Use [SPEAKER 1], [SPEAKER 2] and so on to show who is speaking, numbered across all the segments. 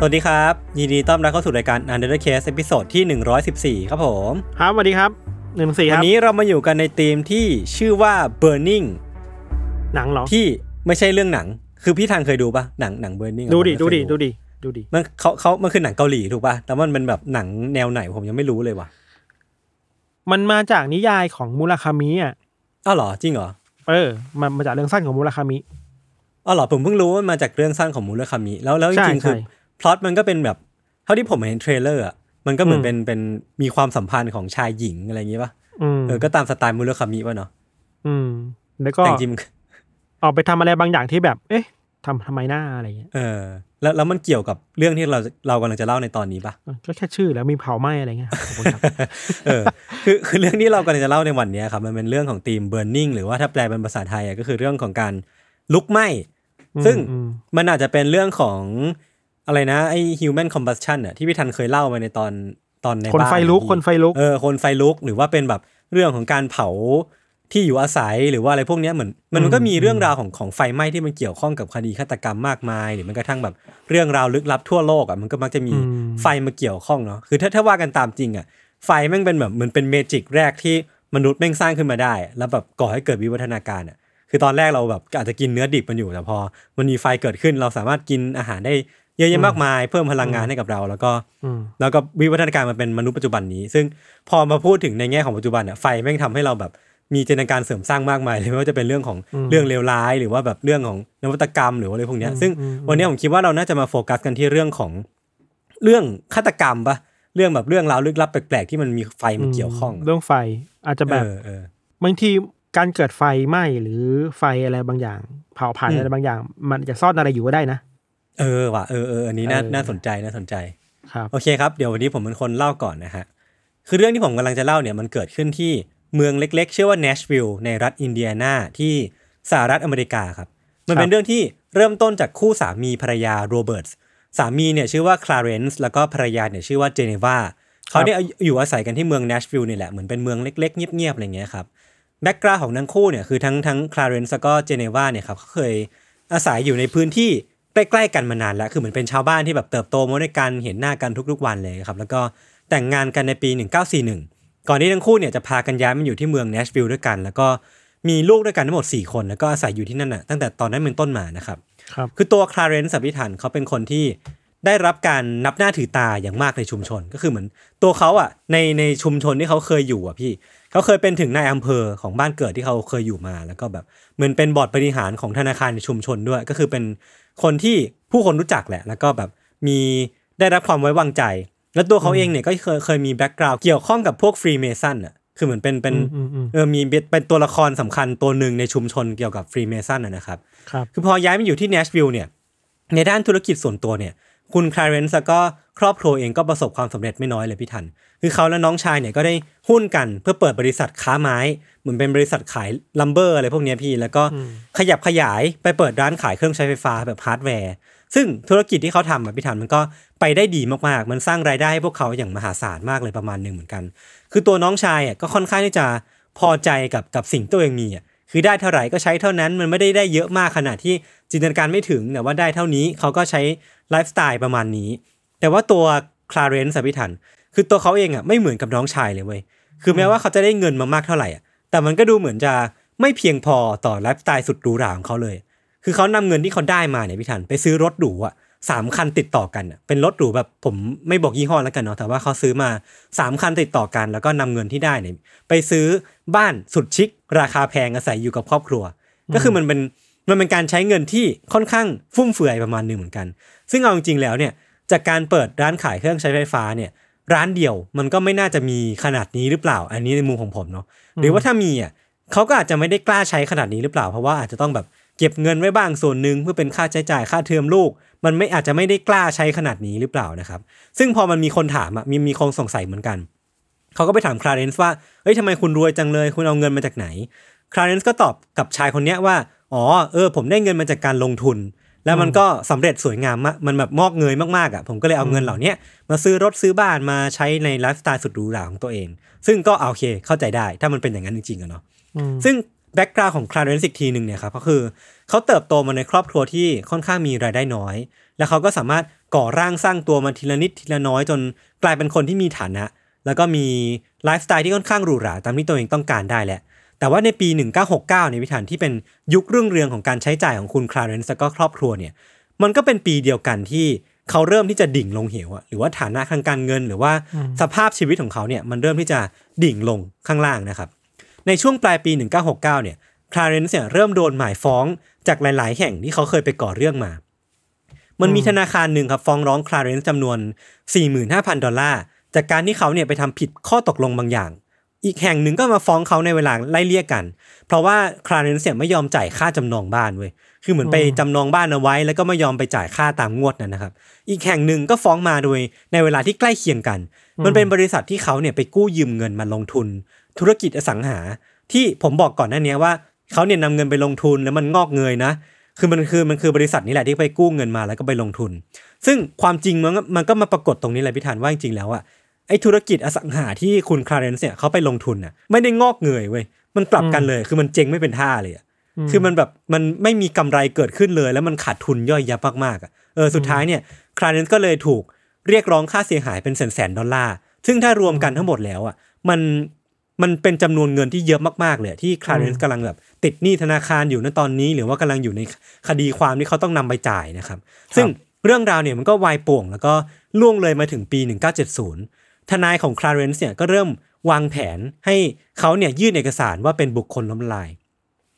[SPEAKER 1] สวัสดีครับ ยินดีต้อนรับเข้าสู่รายการ Untitled Case ตอนที่ 114 ครับผม
[SPEAKER 2] ครับสวัสดีครับหนึ่งสี่ค
[SPEAKER 1] วัน
[SPEAKER 2] รับ
[SPEAKER 1] นี้เรามาอยู่กันในธีมที่ชื่อว่า Burning
[SPEAKER 2] หนังเหรอ
[SPEAKER 1] ที่ไม่ใช่เรื่องหนัง คือพี่ทางเคยดูปะหนังหนัง Burning
[SPEAKER 2] ดูดิ
[SPEAKER 1] ผม
[SPEAKER 2] ดู
[SPEAKER 1] ไม่เคย
[SPEAKER 2] ดิดูดิ ดูดิ
[SPEAKER 1] มันเขาเขามันคือหนังเกาหลีถูกปะแต่ว่ามันเป็นแบบหนังแนวไหนผมยังไม่รู้เลยว่ะ
[SPEAKER 2] มันมาจากนิยายของมูราคามิอะ
[SPEAKER 1] อ้าวเหรอจริงเหรอ
[SPEAKER 2] เออ มันมาจากเรื่องสั้นของมูราคามิ
[SPEAKER 1] อ๋อเหรอผมเพิ่งรู้ว่ามันมาจากเรื่องสั้นของมูราคามิแล้วแล้ว
[SPEAKER 2] ใช่จ
[SPEAKER 1] ริงๆคือ
[SPEAKER 2] ใช่
[SPEAKER 1] พล็อตมันก็เป็นแบบเท่าที่ผมเห็น trailer อะมันก็เหมือน
[SPEAKER 2] อืม
[SPEAKER 1] เป็นเป็นมีความสัมพันธ์ของชายหญิงอะไรอย่างงี้ป่ะ
[SPEAKER 2] อืม
[SPEAKER 1] เออก็ตามสไตล์มูราคามิป่ะเนาะ
[SPEAKER 2] อืม แล้วก็
[SPEAKER 1] แต่จริงๆมัน
[SPEAKER 2] ออกไปทำอะไรบางอย่างที่แบบ เอ๊ะทำทำไมหน้าอะไรเงี้ย
[SPEAKER 1] เออ แล้วแล้วมันเกี่ยวกับเรื่องที่เราเรากำลังจะเล่าในตอนนี้ป่ะ
[SPEAKER 2] เออก็แค่ชื่อแล้วมีเผาไหม้อะไรเงี้ยขอบคุณครับ
[SPEAKER 1] เออคือคือเรื่องที่เรากำลังจะเล่าในวันเนี้ยครับ มันเป็นเรื่องของ theme burning หรือว่าถ้าแปลเป็นภาษาไทยอะก็คือเรื่องของการลุกไหม้ซึ่ง
[SPEAKER 2] อืม
[SPEAKER 1] มันอาจจะเป็นเรื่องของ อะไรนะไอ้ human combustion อะที่พี่ทันเคยเล่ามาในตอนตอนใน
[SPEAKER 2] คน
[SPEAKER 1] บ้าน
[SPEAKER 2] ไฟลุก
[SPEAKER 1] อะ
[SPEAKER 2] คนไฟลุก
[SPEAKER 1] เออคนไฟลุกหรือว่าเป็นแบบเรื่องของการเผาที่อยู่อาศัยหรือว่าอะไรพวกเนี้ยเหมือนมันก็มีเรื่องราวของของไฟไหม้ที่มันเกี่ยวข้องกับคดีฆาตกรรมมากมาย หรือแมันกระทั่งแบบเรื่องราวลึกลับทั่วโลกอะมันก็มักจะมี
[SPEAKER 2] อืม
[SPEAKER 1] ไฟมาเกี่ยวข้องเนาะคือถ้าถ้าว่ากันตามจริงอะไฟแม่งเป็นแบบเหมือนเป็นเมจิกแรกที่มนุษย์แม่งสร้างขึ้นมาได้ แล้วแบบก่อให้เกิดวิวัฒนาการอะคือตอนแรกเราแบบอาจจะกินเนื้อดิบมันอยู่แต่พอ มันมีไฟเกิดขึ้นเราสามารถกินอาหารได้ เยอะแยะมากมายเพิ่มพลังงานให้กับเรา แล้วก็
[SPEAKER 2] อืม
[SPEAKER 1] แล้วก็วิวัฒนาการมาเป็นมนุษย์ปัจจุบันนี้ ซึ่งพอมาพูดถึงในแง่ของปัจจุบันอะไฟแม่งทำให้เราแบบมีจินตนาการเสริมสร้างมากมายเลยไม่ว่าจะเป็นเรื่องของ
[SPEAKER 2] อืม
[SPEAKER 1] เรื่องเลวร้าย หรือว่าแบบเรื่องของนวัตกรรมหรือว่าอะไรพวกเนี้ย
[SPEAKER 2] อืม
[SPEAKER 1] ซึ่ง
[SPEAKER 2] อืม
[SPEAKER 1] วันนี้ผมคิดว่าเราน่าจะมาโฟกัสกันที่เรื่องของเรื่องฆาตกรรมปะเรื่องแบบเรื่องราวลึกลับแปลกๆที่มันมีไฟมาเกี่ยวข้องอะ
[SPEAKER 2] เรื่องไฟอาจจะแบบ
[SPEAKER 1] เออเออ
[SPEAKER 2] บางทีการเกิดไฟไหม้หรือไฟอะไรบางอย่าง เผาผ่าน
[SPEAKER 1] อืม
[SPEAKER 2] อะไรบางอย่าง มันจะซ่อนอะไรอยู่ก็ได้นะ
[SPEAKER 1] เออว่ะเออเอออันนี้น่า
[SPEAKER 2] เออ
[SPEAKER 1] น่าสนใจน่าสนใจ
[SPEAKER 2] ครับ
[SPEAKER 1] โอเคครับเดี๋ยววันนี้ผมเป็นคนเล่าก่อนนะฮะคือเรื่องที่ผมกำลังจะเล่าเนี่ยมันเกิดขึ้นที่เมืองเล็กๆ ชื่อว่า Nashville ในรัฐอินเดียนาที่สหรัฐอเมริกาครับ มันเป็นเรื่องที่เริ่มต้นจากคู่สามีภรรยาโรเบิร์ตส์สามีเนี่ยชื่อว่าคลาเรนซ์แล้วก็ภรรยาเนี่ยชื่อว่าเจเนวาเขาได้อยู่อาศัยกันที่เมือง Nashville นี่แหละเหมือนเป็นเมืองเล็ก ๆ เงียบๆอะไรเงี้ยครับ background ของทั้งคู่เนี่ยคือทั้งทั้งคลาเรนซ์แล้วก็เจเนวาเนี่ยครับเขาเคยอาศัยอยู่ในพื้นที่ ใกล้ๆกันมานานแล้ว คือเหมือนเป็นชาวบ้านที่แบบเติบโตมาด้วยกันเห็นหน้ากันทุกๆวันเลยครับ แล้วก็แต่งงานกันในปี 1941 ก่อนที่ทั้งคู่เนี่ยจะพากันย้ายมาอยู่ที่เมืองเนชวิลล์ด้วยกัน แล้วก็มีลูกด้วยกันทั้งหมด 4 คน แล้วก็อาศัยอยู่ที่นั่นน่ะตั้งแต่ตอนนั้นเป็นต้นมานะครับ
[SPEAKER 2] ครับ
[SPEAKER 1] คือตัวคลาเรนซ์ครับพี่ธัญเขาเป็นคนที่ได้รับการนับหน้าถือตาอย่างมากในชุมชนก็คือเหมือนตัวเขาอะในในชุมชนที่เขาเคยอยู่อะพี่เขาเคยเป็นถึงนายอำเภอของบ้านเกิดที่เขาเคยอยู่มา แล้วก็แบบเหมือนเป็นบอร์ดบริหารของธนาคารในชุมชนด้วย ก็คือเป็น คนที่ผู้คนรู้จักแหละ แล้วก็แบบมีได้รับความไว้วางใจ แล้วตัวเขาเองเนี่ยก็เคยเคยมี background เกี่ยวข้องกับพวกฟรีเมซันอะคือเหมือนเป็นเป็น
[SPEAKER 2] อืมอืมอืม
[SPEAKER 1] เออมีเป็นตัวละครสำคัญตัวหนึ่งในชุมชนเกี่ยวกับฟรีเมซันนะครับ
[SPEAKER 2] ครับ
[SPEAKER 1] คือพอย้ายมาอยู่ที่เนชวิลล์เนี่ยในด้านธุรกิจส่วนตัวเนี่ย คุณคลาเรนซ์แล้วก็ครอบครัวเองก็ประสบความสำเร็จไม่น้อยเลยพี่ธัญคือเขาและน้องชายเนี่ยก็ได้หุ้นกันเพื่อเปิดบริษัทค้าไม้ เหมือนเป็นบริษัทขาย lumber อะไรพวกเนี้ยพี่ แล้วก็ขยับขยายไปเปิดร้านขายเครื่องใช้ไฟฟ้าแบบฮาร์ดแวร์ ซึ่งธุรกิจที่เขาทำอะพี่ธัญมันก็ไปได้ดีมากๆ มันสร้างรายได้ให้พวกเขาอย่างมหาศาลมากเลยประมาณหนึ่งเหมือนกัน คือตัวน้องชายอะก็ค่อนข้างที่จะพอใจกับกับสิ่งที่ตัวเองมีอะคือได้เท่าไหร่ก็ใช้เท่านั้นมันไม่ได้ได้เยอะมากขนาดที่จินตนาการไม่ถึงแต่ว่าได้เท่านี้เขาก็ใช้ไลฟ์สไตล์ประมาณนี้ แต่ว่าตัวคลาเรนซ์สัพิทัน คือตัวเขาเองอะไม่เหมือนกับน้องชายเลยเว้ยคือแม้ว่าเขาจะได้เงินมามากเท่าไหร่อะแต่มันก็ดูเหมือนจะไม่เพียงพอต่อไลฟ์สไตล์สุดหรูหราของเขาเลย คือเขานำเงินที่เขาได้มาเนี่ยพี่ทันไปซื้อรถหรูอะสามคันติดต่อกันเป็นรถหรูแบบผมไม่บอกยี่ห้อแล้วกันเนาะแต่ว่าเขาซื้อมาสามคันติดต่อกัน แล้วก็นำเงินที่ได้เนี่ยไปซื้อบ้านสุดชิค ราคาแพงอาศัยอยู่กับครอบครัว ก็คือมันเป็นมันเป็นการใช้เงินที่ค่อนข้างฟุ่มเฟือยประมาณหนึ่งเหมือนกัน ซึ่งเอาจริงๆแล้วเนี่ยจากการเปิดร้านขายเครื่องใช้ไฟฟ้าเนี่ย ร้านเดียวมันก็ไม่น่าจะมีขนาดนี้หรือเปล่า อันนี้ในมุมของผมเนาะหรือว่าถ้ามีอะเขาก็อาจจะไม่ได้กล้าใช้ขนาดนี้หรือเปล่า เพราะว่าอาจจะต้องแบบเก็บเงินไว้บ้างส่วนหนึ่งเพื่อเป็นค่าใช้จ่ายค่าเทอมลูก มันไม่อาจจะไม่ได้กล้าใช้ขนาดนี้หรือเปล่านะครับ ซึ่งพอมันมีคนถามอะมีมีคนสงสัยเหมือนกันเขาก็ไปถามคลาเรนซ์ว่าเฮ้ยทำไมคุณรวยจังเลยคุณเอาเงินมาจากไหนคลาเรนซ์ก็ตอบกับชายคนเนี้ยว่าอ๋อเออผมได้เงินมาจากการลงทุน แล้วมันก็สำเร็จสวยงามมากมันแบบงอกเงยมากๆอะผมก็เลยเอาเงินเหล่าเนี้ยมาซื้อรถซื้อบ้านมาใช้ในไลฟ์สไตล์สุดหรูหราของตัวเอง ซึ่งก็โอเคเข้าใจได้ถ้ามันเป็นอย่างนั้นจริงๆอะเนาะ
[SPEAKER 2] อืม
[SPEAKER 1] ซึ่ง background ของคลาเรนซ์อีกทีหนึ่งเนี่ยครับก็คือเขาเติบโตมาในครอบครัวที่ค่อนข้างมีรายได้น้อย แล้วเขาก็สามารถก่อร่างสร้างตัวมาทีละนิดทีละน้อยจนกลายเป็นคนที่มีฐานะ แล้วก็มีไลฟ์สไตล์ที่ค่อนข้างหรูหราตามที่ตัวเองต้องการได้แหละ แต่ว่าในปี 1969ในวิถีที่เป็นยุครุ่งเรืองของการใช้จ่ายของคุณคลาเรนซ์แล้วก็ครอบครัวเนี่ยมันก็เป็นปีเดียวกันที่เขาเริ่มที่จะดิ่งลงเหวอะหรือว่าฐานะทางการเงิน หรือว่าสภาพชีวิตของเขาเนี่ยมันเริ่มที่จะดิ่งลงข้างล่างนะครับ ในช่วงปลายปี 1969เนี่ยคลาเรนซ์เนี่ยเริ่มโดนหมายฟ้องจากหลาย ๆ แห่งที่เขาเคยไปก่อเรื่องมา มันมีธนาคารหนึ่งครับฟ้องร้องคลาเรนซ์จำนวน 45,000 ดอลลาร์จากการที่เขาเนี่ยไปทำผิดข้อตกลงบางอย่าง อีกแห่งหนึ่งก็มาฟ้องเขาในเวลาไล่เลี่ยกัน เพราะว่าคลาเรนซ์เนี่ยไม่ยอมจ่ายค่าจำนองบ้านเว้ยคือเหมือนไปจำนองบ้านเอาไว้ แล้วก็ไม่ยอมไปจ่ายค่าตามงวดนั้นนะครับ อีกแห่งหนึ่งก็ฟ้องมาโดยในเวลาที่ใกล้เคียงกัน มันเป็นบริษัทที่เขาเนี่ยไปกู้ยืมเงินมาลงทุน ธุรกิจอสังหา ที่ผมบอกก่อนหน้านี้ว่าเขาเนี่ยนำเงินไปลงทุนแล้วมันงอกเงยนะคือมันคือมันคือบริษัทนี้แหละที่ไปกู้เงินมาแล้วก็ไปลงทุน ซึ่งความจริงมันก็มันก็มาปรากฏตรงนี้เลยพี่ธันว่าจริงๆแล้วอะ ไอ้ธุรกิจอสังหาที่คุณคลาเรนซ์เนี่ยเขาไปลงทุนน่ะไม่ได้งอกเงยเว้ยมันกลับกันเลย คือมันเจ๊งไม่เป็นท่าเลยอะคือมันแบบมันไม่มีกำไรเกิดขึ้นเลย แล้วมันขาดทุนย่อยยับมากๆอะเออสุดท้ายเนี่ยคลาเรนซ์ก็เลยถูกเรียกร้องค่าเสียหายเป็นแสนๆดอลลาร์ซึ่งถ้ารวมกันทั้งหมดแล้วอะมันมันเป็นจำนวนเงินที่เยอะมากๆเลยที่คลาเรนซ์กำลังแบบติดหนี้ธนาคารอยู่ณตอนนี้ หรือว่ากำลังอยู่ในคดีความที่เขาต้องนำไปจ่ายนะครับ ซึ่งเรื่องราวเนี่ยมันก็วายป่วง แล้วก็ล่วงเลยมาถึงปี 1970 ทนายของคลาเรนซ์เนี่ยก็เริ่มวางแผนให้เขาเนี่ยยื่นเอกสารว่าเป็นบุคคลล้มละลาย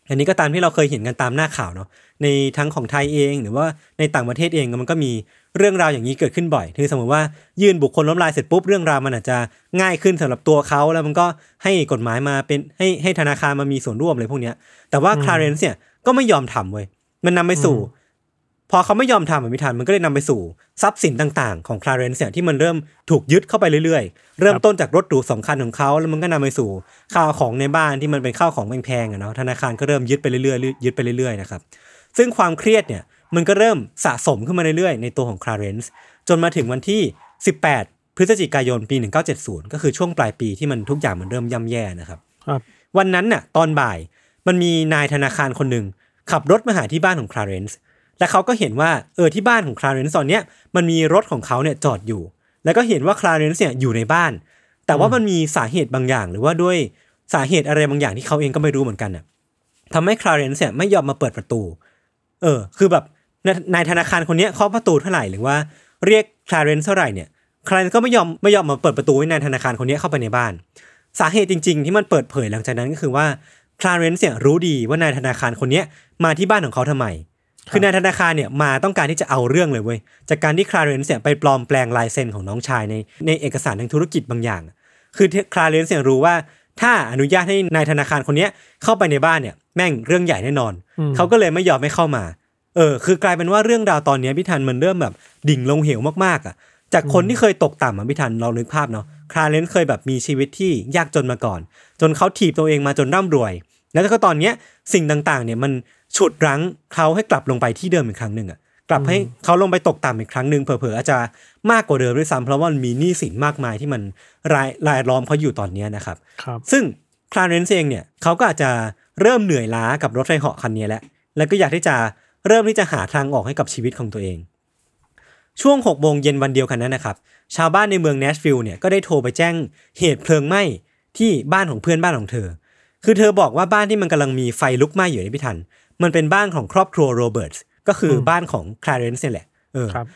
[SPEAKER 1] อันนี้ก็ตามที่เราเคยเห็นกันตามหน้าข่าวเนาะในทั้งของไทยเองหรือว่าในต่างประเทศเองมันก็มีเรื่องราวอย่างนี้เกิดขึ้นบ่อยคือสมมติว่ายื่นบุคคลล้มละลายเสร็จปุ๊บเรื่องราวมันอาจจะง่ายขึ้นสำหรับตัวเขาแล้วมันก็ให้กฎหมายมาเป็นให้ให้ธนาคารมามีส่วนร่วมอะไรพวกเนี้ยแต่ว่าคลาเรนซ์เนี่ยก็ไม่ยอมทำเว้ยมันนำไปสู่ พอเขาไม่ยอมทำแบบพี่ทันมันก็เลยนำไปสู่ทรัพย์สินต่างๆ ของคลาเรนซ์เนี่ยที่มันเริ่มถูกยึดเข้าไปเรื่อยๆ เริ่มต้นจากรถหรูสองคันของเขาแล้วมันก็นำไปสู่ข้าวของในบ้านที่มันเป็นข้าวของแพงๆอะเนาะธนาคารก็เริ่มยึดไปเรื่อยๆยึดไปเรื่อยๆนะครับซึ่งความเครียดเนี่ยมันก็เริ่มสะสมขึ้นมาเรื่อยๆในตัวของคลาเรนซ์จนมาถึงวันที่ 18 พฤศจิกายนปี 1970 ก็คือช่วงปลายปีที่มันทุกอย่างมันเริ่มย่ำแย่นะครับ
[SPEAKER 2] ครับ
[SPEAKER 1] วันนั้นน่ะตอนบ่ายมันมีนายธนาคารคนหนึ่งขับรถมาหาที่บ้านของคลาเรนซ์ และเขาก็เห็นว่าเออที่บ้านของคลาเรนซ์ตอนเนี้ยมันมีรถของเขาเนี่ยจอดอยู่ แล้วก็เห็นว่าคลาเรนซ์เนี่ยอยู่ในบ้าน แต่ว่ามันมีสาเหตุบางอย่าง หรือว่าด้วยสาเหตุอะไรบางอย่างที่เขาเองก็ไม่รู้เหมือนกันน่ะทำให้คลาเรนซ์เนี่ยไม่ยอมมาเปิดประตู เออ คือแบบนายธนาคารคนนี้เคาะประตูเท่าไหร่หรือว่าเรียกคลาเรนซ์เท่าไหร่เนี่ยคลาเรนซ์ก็ไม่ยอมไม่ยอมมาเปิดประตูให้นายธนาคารคนนี้เข้าไปในบ้าน สาเหตุจริง ๆ ที่มันเปิดเผยหลังจากนั้นก็คือว่าคลาเรนซ์เนี่ยรู้ดีว่านายธนาคารคนนี้มาที่บ้านของเขาทำไม คือนายธนาคารเนี่ยมาต้องการที่จะเอาเรื่องเลยเว้ยจากการที่คลาเรนซ์เนี่ยไปปลอมแปลงลายเซ็นของน้องชายในในเอกสารทางธุรกิจบางอย่าง คือคลาเรนซ์เนี่ยรู้ว่าถ้าอนุญาตให้นายธนาคารคนเนี้ยเข้าไปในบ้านเนี่ยแม่งเรื่องใหญ่แน่นอน เขาก็เลยไม่ยอมให้เข้ามา เออ คือกลายเป็นว่าเรื่องราวตอนเนี้ยพี่ทันมันเริ่มแบบดิ่งลงเหวมากๆอะ จากคนที่เคยตกต่ำอะพี่ทันเรานึกภาพเนาะ คลาเรนซ์เคยแบบมีชีวิตที่ยากจนมาก่อน จนเขาถีบตัวเองมาจนร่ำรวย แล้วก็ตอนเนี้ยสิ่งต่างๆ เนี่ยมัน ฉุดรั้งเขาให้กลับลงไปที่เดิมอีกครั้งหนึ่งอะกลับให้เขาลงไปตกต่ำอีกครั้งหนึ่งเผลอๆอาจจะมากกว่าเดิมด้วยซ้ำเพราะว่ามันมีหนี้สินมากมายที่มันรายรายล้อมเขาอยู่ตอนเนี้ยนะครับ
[SPEAKER 2] ครับ
[SPEAKER 1] ซึ่งคลาเรนซ์เองเนี่ยเขาก็อาจจะเริ่มเหนื่อยล้ากับรถไฟเหาะคันนี้แล้วแล้วก็อยากที่จะเริ่มที่จะหาทางออกให้กับชีวิตของตัวเอง ช่วง6โมงเย็นวันเดียวกันนั้นนะครับ ชาวบ้านในเมืองเนชวิลล์เนี่ยก็ได้โทรไปแจ้งเหตุเพลิงไหม้ที่บ้านของเพื่อนบ้านของเธอ คือเธอบอกว่าบ้านที่มันกำลังมีไฟลุกไหม้อยู่เนี่ยพี่ทัน มันเป็นบ้านของครอบครัวโรเบิร์ตส์ก็คือบ้านของคลาเรนซ์เนี่ยแหละเอออ
[SPEAKER 2] ครับ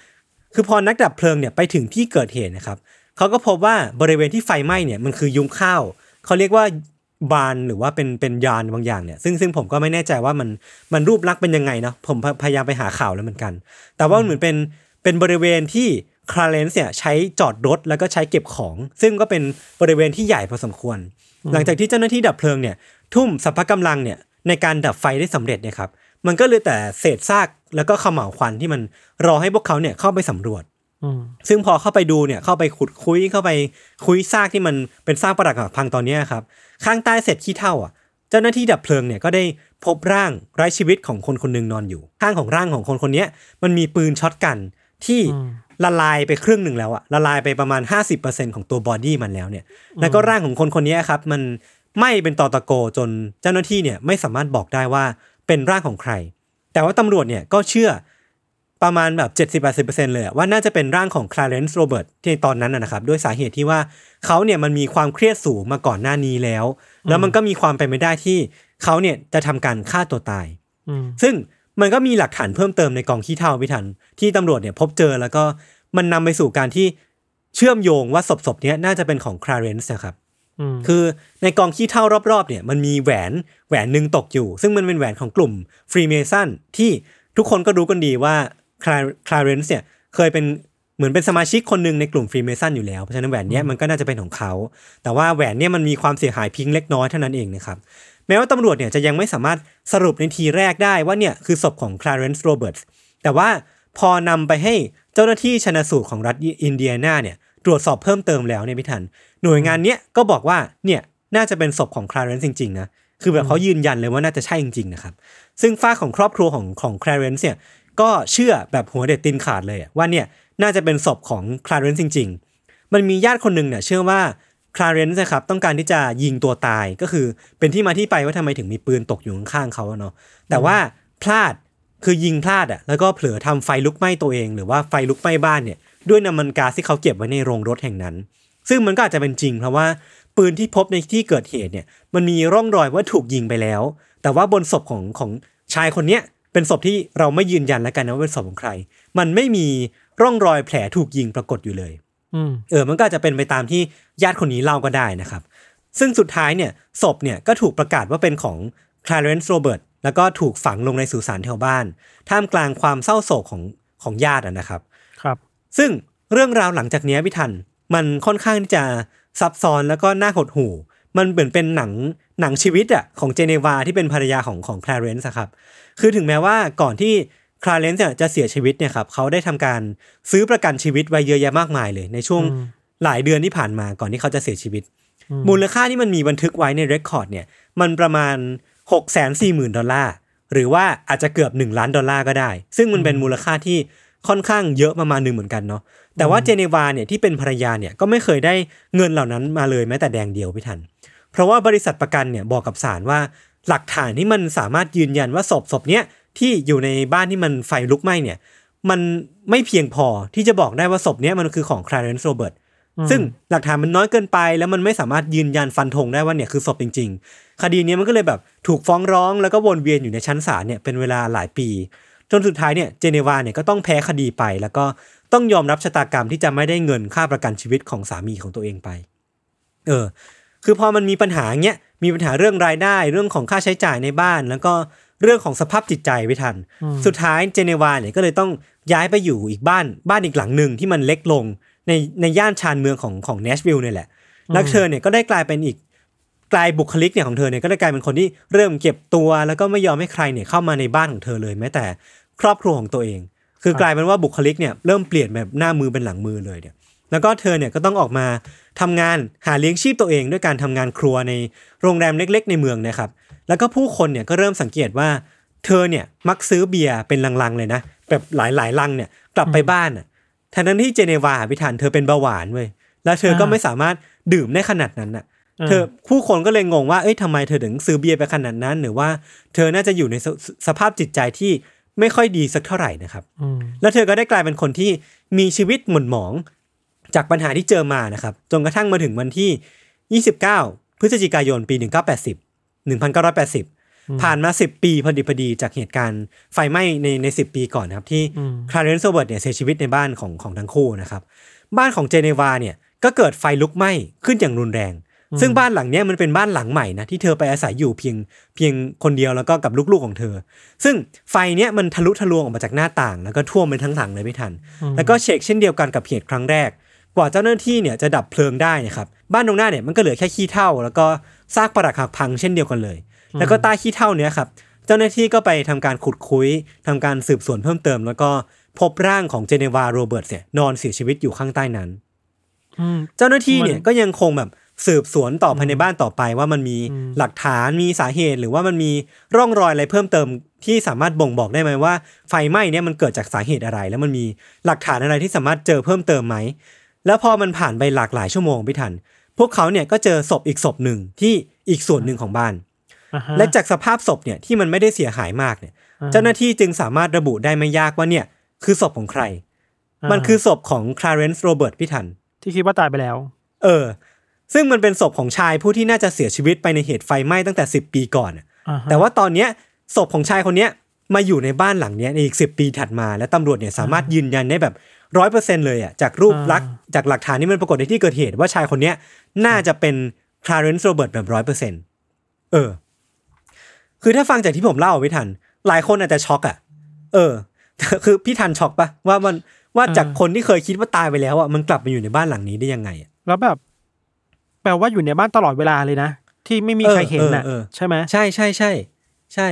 [SPEAKER 1] คือพอนักดับเพลิงเนี่ยไปถึงที่เกิดเหตุนะครับเขาก็พบว่าบริเวณที่ไฟไหม้เนี่ยมันคือยุ้งข้าวเขาเรียกว่า barn หรือว่าเป็นเป็นยานบางอย่างเนี่ย ซึ่งซึ่งผมก็ไม่แน่ใจว่ามันมันรูปลักษณ์เป็นยังไงเนาะผมพยายามไปหาข่าวแล้วเหมือนกัน แต่ว่ามันเหมือนเป็นเป็นบริเวณที่คลาเรนซ์เนี่ยใช้จอดรถแล้วก็ใช้เก็บของ ซึ่งก็เป็นบริเวณที่ใหญ่พอสมควร หลังจากที่เจ้าหน้าที่ดับเพลิงเนี่ยทุ่มสรรพกำลังเนี่ย ในการดับไฟได้สำเร็จเนี่ยครับมันก็เหลยแต่เศษซากแล้วก็เขม่าวควันที่มันรอให้พวกเขาเนี่ยเข้าไปสำรวจ
[SPEAKER 2] อืม
[SPEAKER 1] ซึ่งพอเข้าไปดูเนี่ยเข้าไปขุดคุยเข้าไปคุยซากที่มันเป็นซากปรักหักพังตอนเนี้ยครับข้างใต้เศษขี้เถ้าอะ เจ้าหน้าที่ดับเพลิงเนี่ยก็ได้พบร่างไร้ชีวิตของคนคนหนึ่งนอนอยู่ ข้างของร่างของคนคนเนี้ยมันมีปืน shotgun ที่ละลายไปครึ่งหนึ่งแล้วอะละลายไปประมาณ 50%ของตัว body มันแล้วเนี่ย แล้วก็ร่างของคนคนเนี้ยครับ มัน ไหม้เป็นตอตะโกจนเจ้าหน้าที่เนี่ยไม่สามารถบอกได้ว่าเป็นร่างของใคร แต่ว่าตำรวจเนี่ยก็เชื่อประมาณแบบ 70-80%เลยอะว่าน่าจะเป็นร่างของคลาเรนซ์โรเบิร์ตที่ตอนนั้นนะนะครับด้วยสาเหตุที่ว่าเขาเนี่ยมันมีความเครียดสูงมาก่อนหน้านี้แล้ว แล้วมันก็มีความเป็นไปได้ที่เขาเนี่ยจะทำการฆ่าตัวตาย
[SPEAKER 2] อืม
[SPEAKER 1] ซึ่งมันก็มีหลักฐานเพิ่มเติมในกองขี้เถ้าพี่ทันที่ตำรวจเนี่ยพบเจอแล้วก็มันนำไปสู่การที่เชื่อมโยงว่าศพศพๆเนี้ยน่าจะเป็นของคลาเรนซ์นะครับ
[SPEAKER 2] อืม
[SPEAKER 1] คือในกองขี้เถ้ารอบๆเนี่ยมันมีแหวนแหวนหนึ่งตกอยู่ ซึ่งมันเป็นแหวนของกลุ่ม Freemason ที่ทุกคนก็รู้กันดีว่าคลาเรนซ์เนี่ยเคยเป็นเหมือนเป็นสมาชิกคนหนึ่งในกลุ่ม Freemason อยู่แล้ว เพราะฉะนั้นแหวนเนี้ยมันก็น่าจะเป็นของเขา แต่ว่าแหวนเนี่ยมันมีความเสียหายเพียงเล็กน้อยเท่านั้นเองนะครับแม้ว่าตำรวจเนี่ยจะยังไม่สามารถสรุปในทีแรกได้ว่าเนี่ยคือศพของคลาเรนซ์โรเบิร์ตส์แต่ว่าพอนำไปให้เจ้าหน้าที่ชันสูตรของรัฐอินเดียนาเนี่ย ตรวจสอบเพิ่มเติมแล้วเนี่ยพี่ทัน หน่วยงานเนี้ยก็บอกว่าเนี่ยน่าจะเป็นศพของคลาเรนซ์จริงๆนะคือแบบเขายืนยันเลยว่าน่าจะใช่จริงๆนะครับซึ่งฝั่งของครอบครัวของของคลาเรนซ์เนี่ยก็เชื่อแบบหัวเด็ดตีนขาดเลยว่าเนี่ยน่าจะเป็นศพของคลาเรนซ์จริง ๆ มันมีญาติคนหนึ่งเนี่ยเชื่อว่าคลาเรนซ์นะครับต้องการที่จะยิงตัวตายก็คือเป็นที่มาที่ไปว่าทำไมถึงมีปืนตกอยู่ข้างๆเขาเนาะแต่ว่าพลาดคือยิงพลาดอะแล้วก็เผลอทำไฟลุกไหม้ตัวเอง หรือว่าไฟลุกไหม้บ้านเนี่ย ด้วยน้ำมันก๊าดที่เขาเก็บไว้ในโรงรถแห่งนั้น ซึ่งมันก็อาจจะเป็นจริงเพราะว่าปืนที่พบในที่เกิดเหตุเนี่ยมันมีร่องรอยว่าถูกยิงไปแล้ว แต่ว่าบนศพของของชายคนเนี้ยเป็นศพที่เราไม่ยืนยันแล้วกันนะว่าเป็นศพของใคร มันไม่มีร่องรอยแผลถูกยิงปรากฏอยู่เลย
[SPEAKER 2] อืม
[SPEAKER 1] เออ มันก็อาจจะเป็นไปตามที่ญาติคนนี้เล่าก็ได้นะครับ ซึ่งสุดท้ายเนี่ยศพเนี่ยก็ถูกประกาศว่าเป็นของคลาเรนซ์โรเบิร์ตแล้วก็ถูกฝังลงในสุสานแถวบ้าน ท่ามกลางความเศร้าโศกของของญาติอะนะครับ
[SPEAKER 2] ครับ
[SPEAKER 1] ซึ่งเรื่องราวหลังจากเนี้ยพี่ทัน มันค่อนข้างที่จะซับซ้อนแล้วก็น่าหดหู่ มันเหมือนเป็นหนังหนังชีวิตอะของเจเนวาที่เป็นภรรยาของของคลาเรนซ์ครับ คือถึงแม้ว่าก่อนที่คลาเรนซ์เนี่ยจะเสียชีวิตเนี่ยครับเขาได้ทำการซื้อประกันชีวิตไว้เยอะแยะมากมายเลย ในช่วง
[SPEAKER 2] อืม
[SPEAKER 1] หลายเดือนที่ผ่านมาก่อนที่เขาจะเสียชีวิต มูลค่าที่มันมีบันทึกไว้ใน record เนี่ยมันประมาณ6 4 0 0 0 0ดอลลาร์หรือว่าอาจจะเกือบ 1 ล้านดอลลาร์ก็ได้ ซึ่งมันเป็นมูลค่าที่ ค่อนข้างเยอะประมาณหนึ่งเหมือนกันเนาะแต่ว่าเจเนวาเนี่ยที่เป็นภรรยาเนี่ยก็ไม่เคยได้เงินเหล่านั้นมาเลยแม้แต่แดงเดียวพี่ทัน เพราะว่าบริษัทประกันเนี่ยบอกกับศาลว่าหลักฐานที่มันสามารถยืนยันว่าศพศพเนี้ยที่อยู่ในบ้านที่มันไฟลุกไหม้เนี่ย มันไม่เพียงพอที่จะบอกได้ว่าศพเนี้ยมันคือของคลาเรนซ์โรเบิร์ตซึ่งหลักฐานมันน้อยเกินไป แล้วมันไม่สามารถยืนยันฟันธงได้ว่าเนี่ยคือศพจริง ๆ คดีเนี้ยมันก็เลยแบบถูกฟ้องร้องแล้วก็วนเวียนอยู่ในชั้นศาลเนี่ยเป็นเวลาหลายปี จนสุดท้ายเนี่ยเจเนวาเนี่ยก็ต้องแพ้คดีไป แล้วก็ต้องยอมรับชะตากรรมที่จะไม่ได้เงินค่าประกันชีวิตของสามีของตัวเองไป เออ คือพอมันมีปัญหาเงี้ยมีปัญหาเรื่องรายได้เรื่องของค่าใช้จ่ายในบ้าน แล้วก็เรื่องของสภาพจิตใจไม่ทัน สุดท้ายเจเนวาเนี่ยก็เลยต้องย้ายไปอยู่อีกบ้านบ้านอีกหลังหนึ่งที่มันเล็กลงในในย่านชานเมืองของของเนชวิลล์เนี่ยแหละแล้วเธอเนี่ยก็ได้กลายเป็นอีกกลายบุคลิกเนี่ยของเธอเนี่ยก็ได้กลายเป็นคนที่เริ่มเก็บตัว แล้วก็ไม่ยอมให้ใครเนี่ยเข้ามาในบ้านของเธอเลยแม้แต่ ครอบครัวของตัวเอง คือกลายเป็นว่าบุคลิกเนี่ยเริ่มเปลี่ยนแบบหน้ามือเป็นหลังมือเลยเนี่ยแล้วก็เธอเนี่ยก็ต้องออกมาทำงานหาเลี้ยงชีพตัวเอง ด้วยการทำงานครัวในโรงแรมเล็ก ๆ ในเมืองนะครับ แล้วก็ผู้คนเนี่ยก็เริ่มสังเกตว่า เธอเนี่ยมักซื้อเบียร์เป็นลังๆเลยนะแบบหลายๆลังเนี่ยกลับไปบ้านอะทั้งนั้นที่เจเนวาพิธานเธอเป็นเบาหวานเว้ยแล้วเธอก็
[SPEAKER 2] อ่า
[SPEAKER 1] ไม่สามารถดื่มได้ขนาดนั้นอะ
[SPEAKER 2] อ่า
[SPEAKER 1] เธอผู้คนก็เลยงงว่าเอ้ยทำไมเธอถึงซื้อเบียร์ไปขนาดนั้น หรือว่าเธอน่าจะอยู่ในสสสภาพจิตใจที่ ไม่ค่อยดีสักเท่าไหร่นะครับ
[SPEAKER 2] อืม
[SPEAKER 1] แล้วเธอก็ได้กลายเป็นคนที่มีชีวิตหม่นหมองจากปัญหาที่เจอมานะครับจนกระทั่งมาถึงวันที่ 29 พฤศจิกายนปี 1980 1980 ผ่านมา 10 ปีพอดีพอดีจากเหตุการณ์ไฟไหม้ในในสิปีก่อนนะครับ ที่
[SPEAKER 2] อืม
[SPEAKER 1] คลาเรนซ์โรเบิร์ตเนี่ยเสียชีวิตในบ้านของของทั้งคู่นะครับ บ้านของเจเนวาเนี่ยก็เกิดไฟลุกไหม้ขึ้นอย่างรุนแรง ซึ่งบ้านหลังเนี้ยมันเป็นบ้านหลังใหม่นะที่เธอไปอาศัยอยู่เพียงเพียงคนเดียวแล้วก็กับลูกๆของเธอ ซึ่งไฟเนี้ยมันทะลุทะลวงออกมาจากหน้าต่าง แล้วก็ท่วมไปทั้งหลังเลยไม่ทัน แล้วก็เชกเช่นเดียวกันกับเหตุครั้งแรก กว่าเจ้าหน้าที่เนี่ยจะดับเพลิงได้เนะครับบ้านตรงหน้าเนี่ยมันก็เหลือแค่ขี้เถ้าแล้วก็ซากปรักหักพังเช่นเดียวกันเลย แล้วก็ใต้ขี้เถ้าเนี้ยครับเจ้าหน้าที่ก็ไปทำการขุดคุยทำการสืบสวนเพิ่มเติม แล้วก็พบร่างของเจเนวาโรเบิร์ตเนี่ยนอนเสียชีวิตอยู่ข้างใต้นั้น
[SPEAKER 2] อืม
[SPEAKER 1] เจ้าหน้าที่เนี่ย
[SPEAKER 2] มัน
[SPEAKER 1] ก็ยังคงแบบ สืบสวนต่อภายในบ้านต่อไปว่ามันมี
[SPEAKER 2] อืม
[SPEAKER 1] หลักฐานมีสาเหตุ หรือว่ามันมีร่องรอยอะไรเพิ่มเติมที่สามารถบ่งบอกได้ไหมว่า ไฟไหม้เนี่ยมันเกิดจากสาเหตุอะไร แล้วมันมีหลักฐานอะไรที่สามารถเจอเพิ่มเติมไหมแล้วพอมันผ่านไปหลากหลายชั่วโมงพี่ทัน พวกเขาเนี่ยก็เจอศพอีกศพหนึ่งที่อีกส่วนหนึ่งของบ้าน
[SPEAKER 2] อ่าฮะ
[SPEAKER 1] และจากสภาพศพเนี่ยที่มันไม่ได้เสียหายมากเนี่ย
[SPEAKER 2] อ่า
[SPEAKER 1] เจ้าหน้าที่จึงสามารถระบุได้ไม่ยากว่าเนี่ย คือศพของใครมันคือศพของคลาเรนซ์โรเบิร์ตพี่ทัน
[SPEAKER 2] ที่คิดว่าตายไปแล้ว
[SPEAKER 1] เออ ซึ่งมันเป็นศพของชายผู้ที่น่าจะเสียชีวิตไปในเหตุไฟไหม้ตั้งแต่ 10 ปีก่อนอะ
[SPEAKER 2] อ่าฮะ
[SPEAKER 1] แต่ว่าตอนเนี้ยศพของชายคนเนี้ยมาอยู่ในบ้านหลังเนี้ยในอีก 10 ปีถัดมา และตำรวจเนี่ยสามารถยืนยันได้แบบร้อยเปอร์เซ็นต์เลยอะจากรูปลักษณ์จากหลักฐานที่มันปรากฏในที่เกิดเหตุว่าชายคนเนี้ยน่าจะเป็นคลาเรนซ์โรเบิร์ตแบบร้อยเปอร์เซ็นต์เออ คือถ้าฟังจากที่ผมเล่าไม่ทัน หลายคนอาจจะช็อกอะ เออ คือพี่ทันช็อกปะว่ามันว่าจากคนที่เคยคิดว่าตายไปแล้วอะมันกลับมาอยู่ในบ้านหลังนี้ได้ยังไงอะ
[SPEAKER 2] แล้วแบบ แปลว่าอยู่ในบ้านตลอดเวลาเลยนะ ที่ไม่มี
[SPEAKER 1] เออ
[SPEAKER 2] ใครเห็นน่ะ
[SPEAKER 1] เออเออ
[SPEAKER 2] ใช่ไหม
[SPEAKER 1] ใช่ใช่ใช่ใช่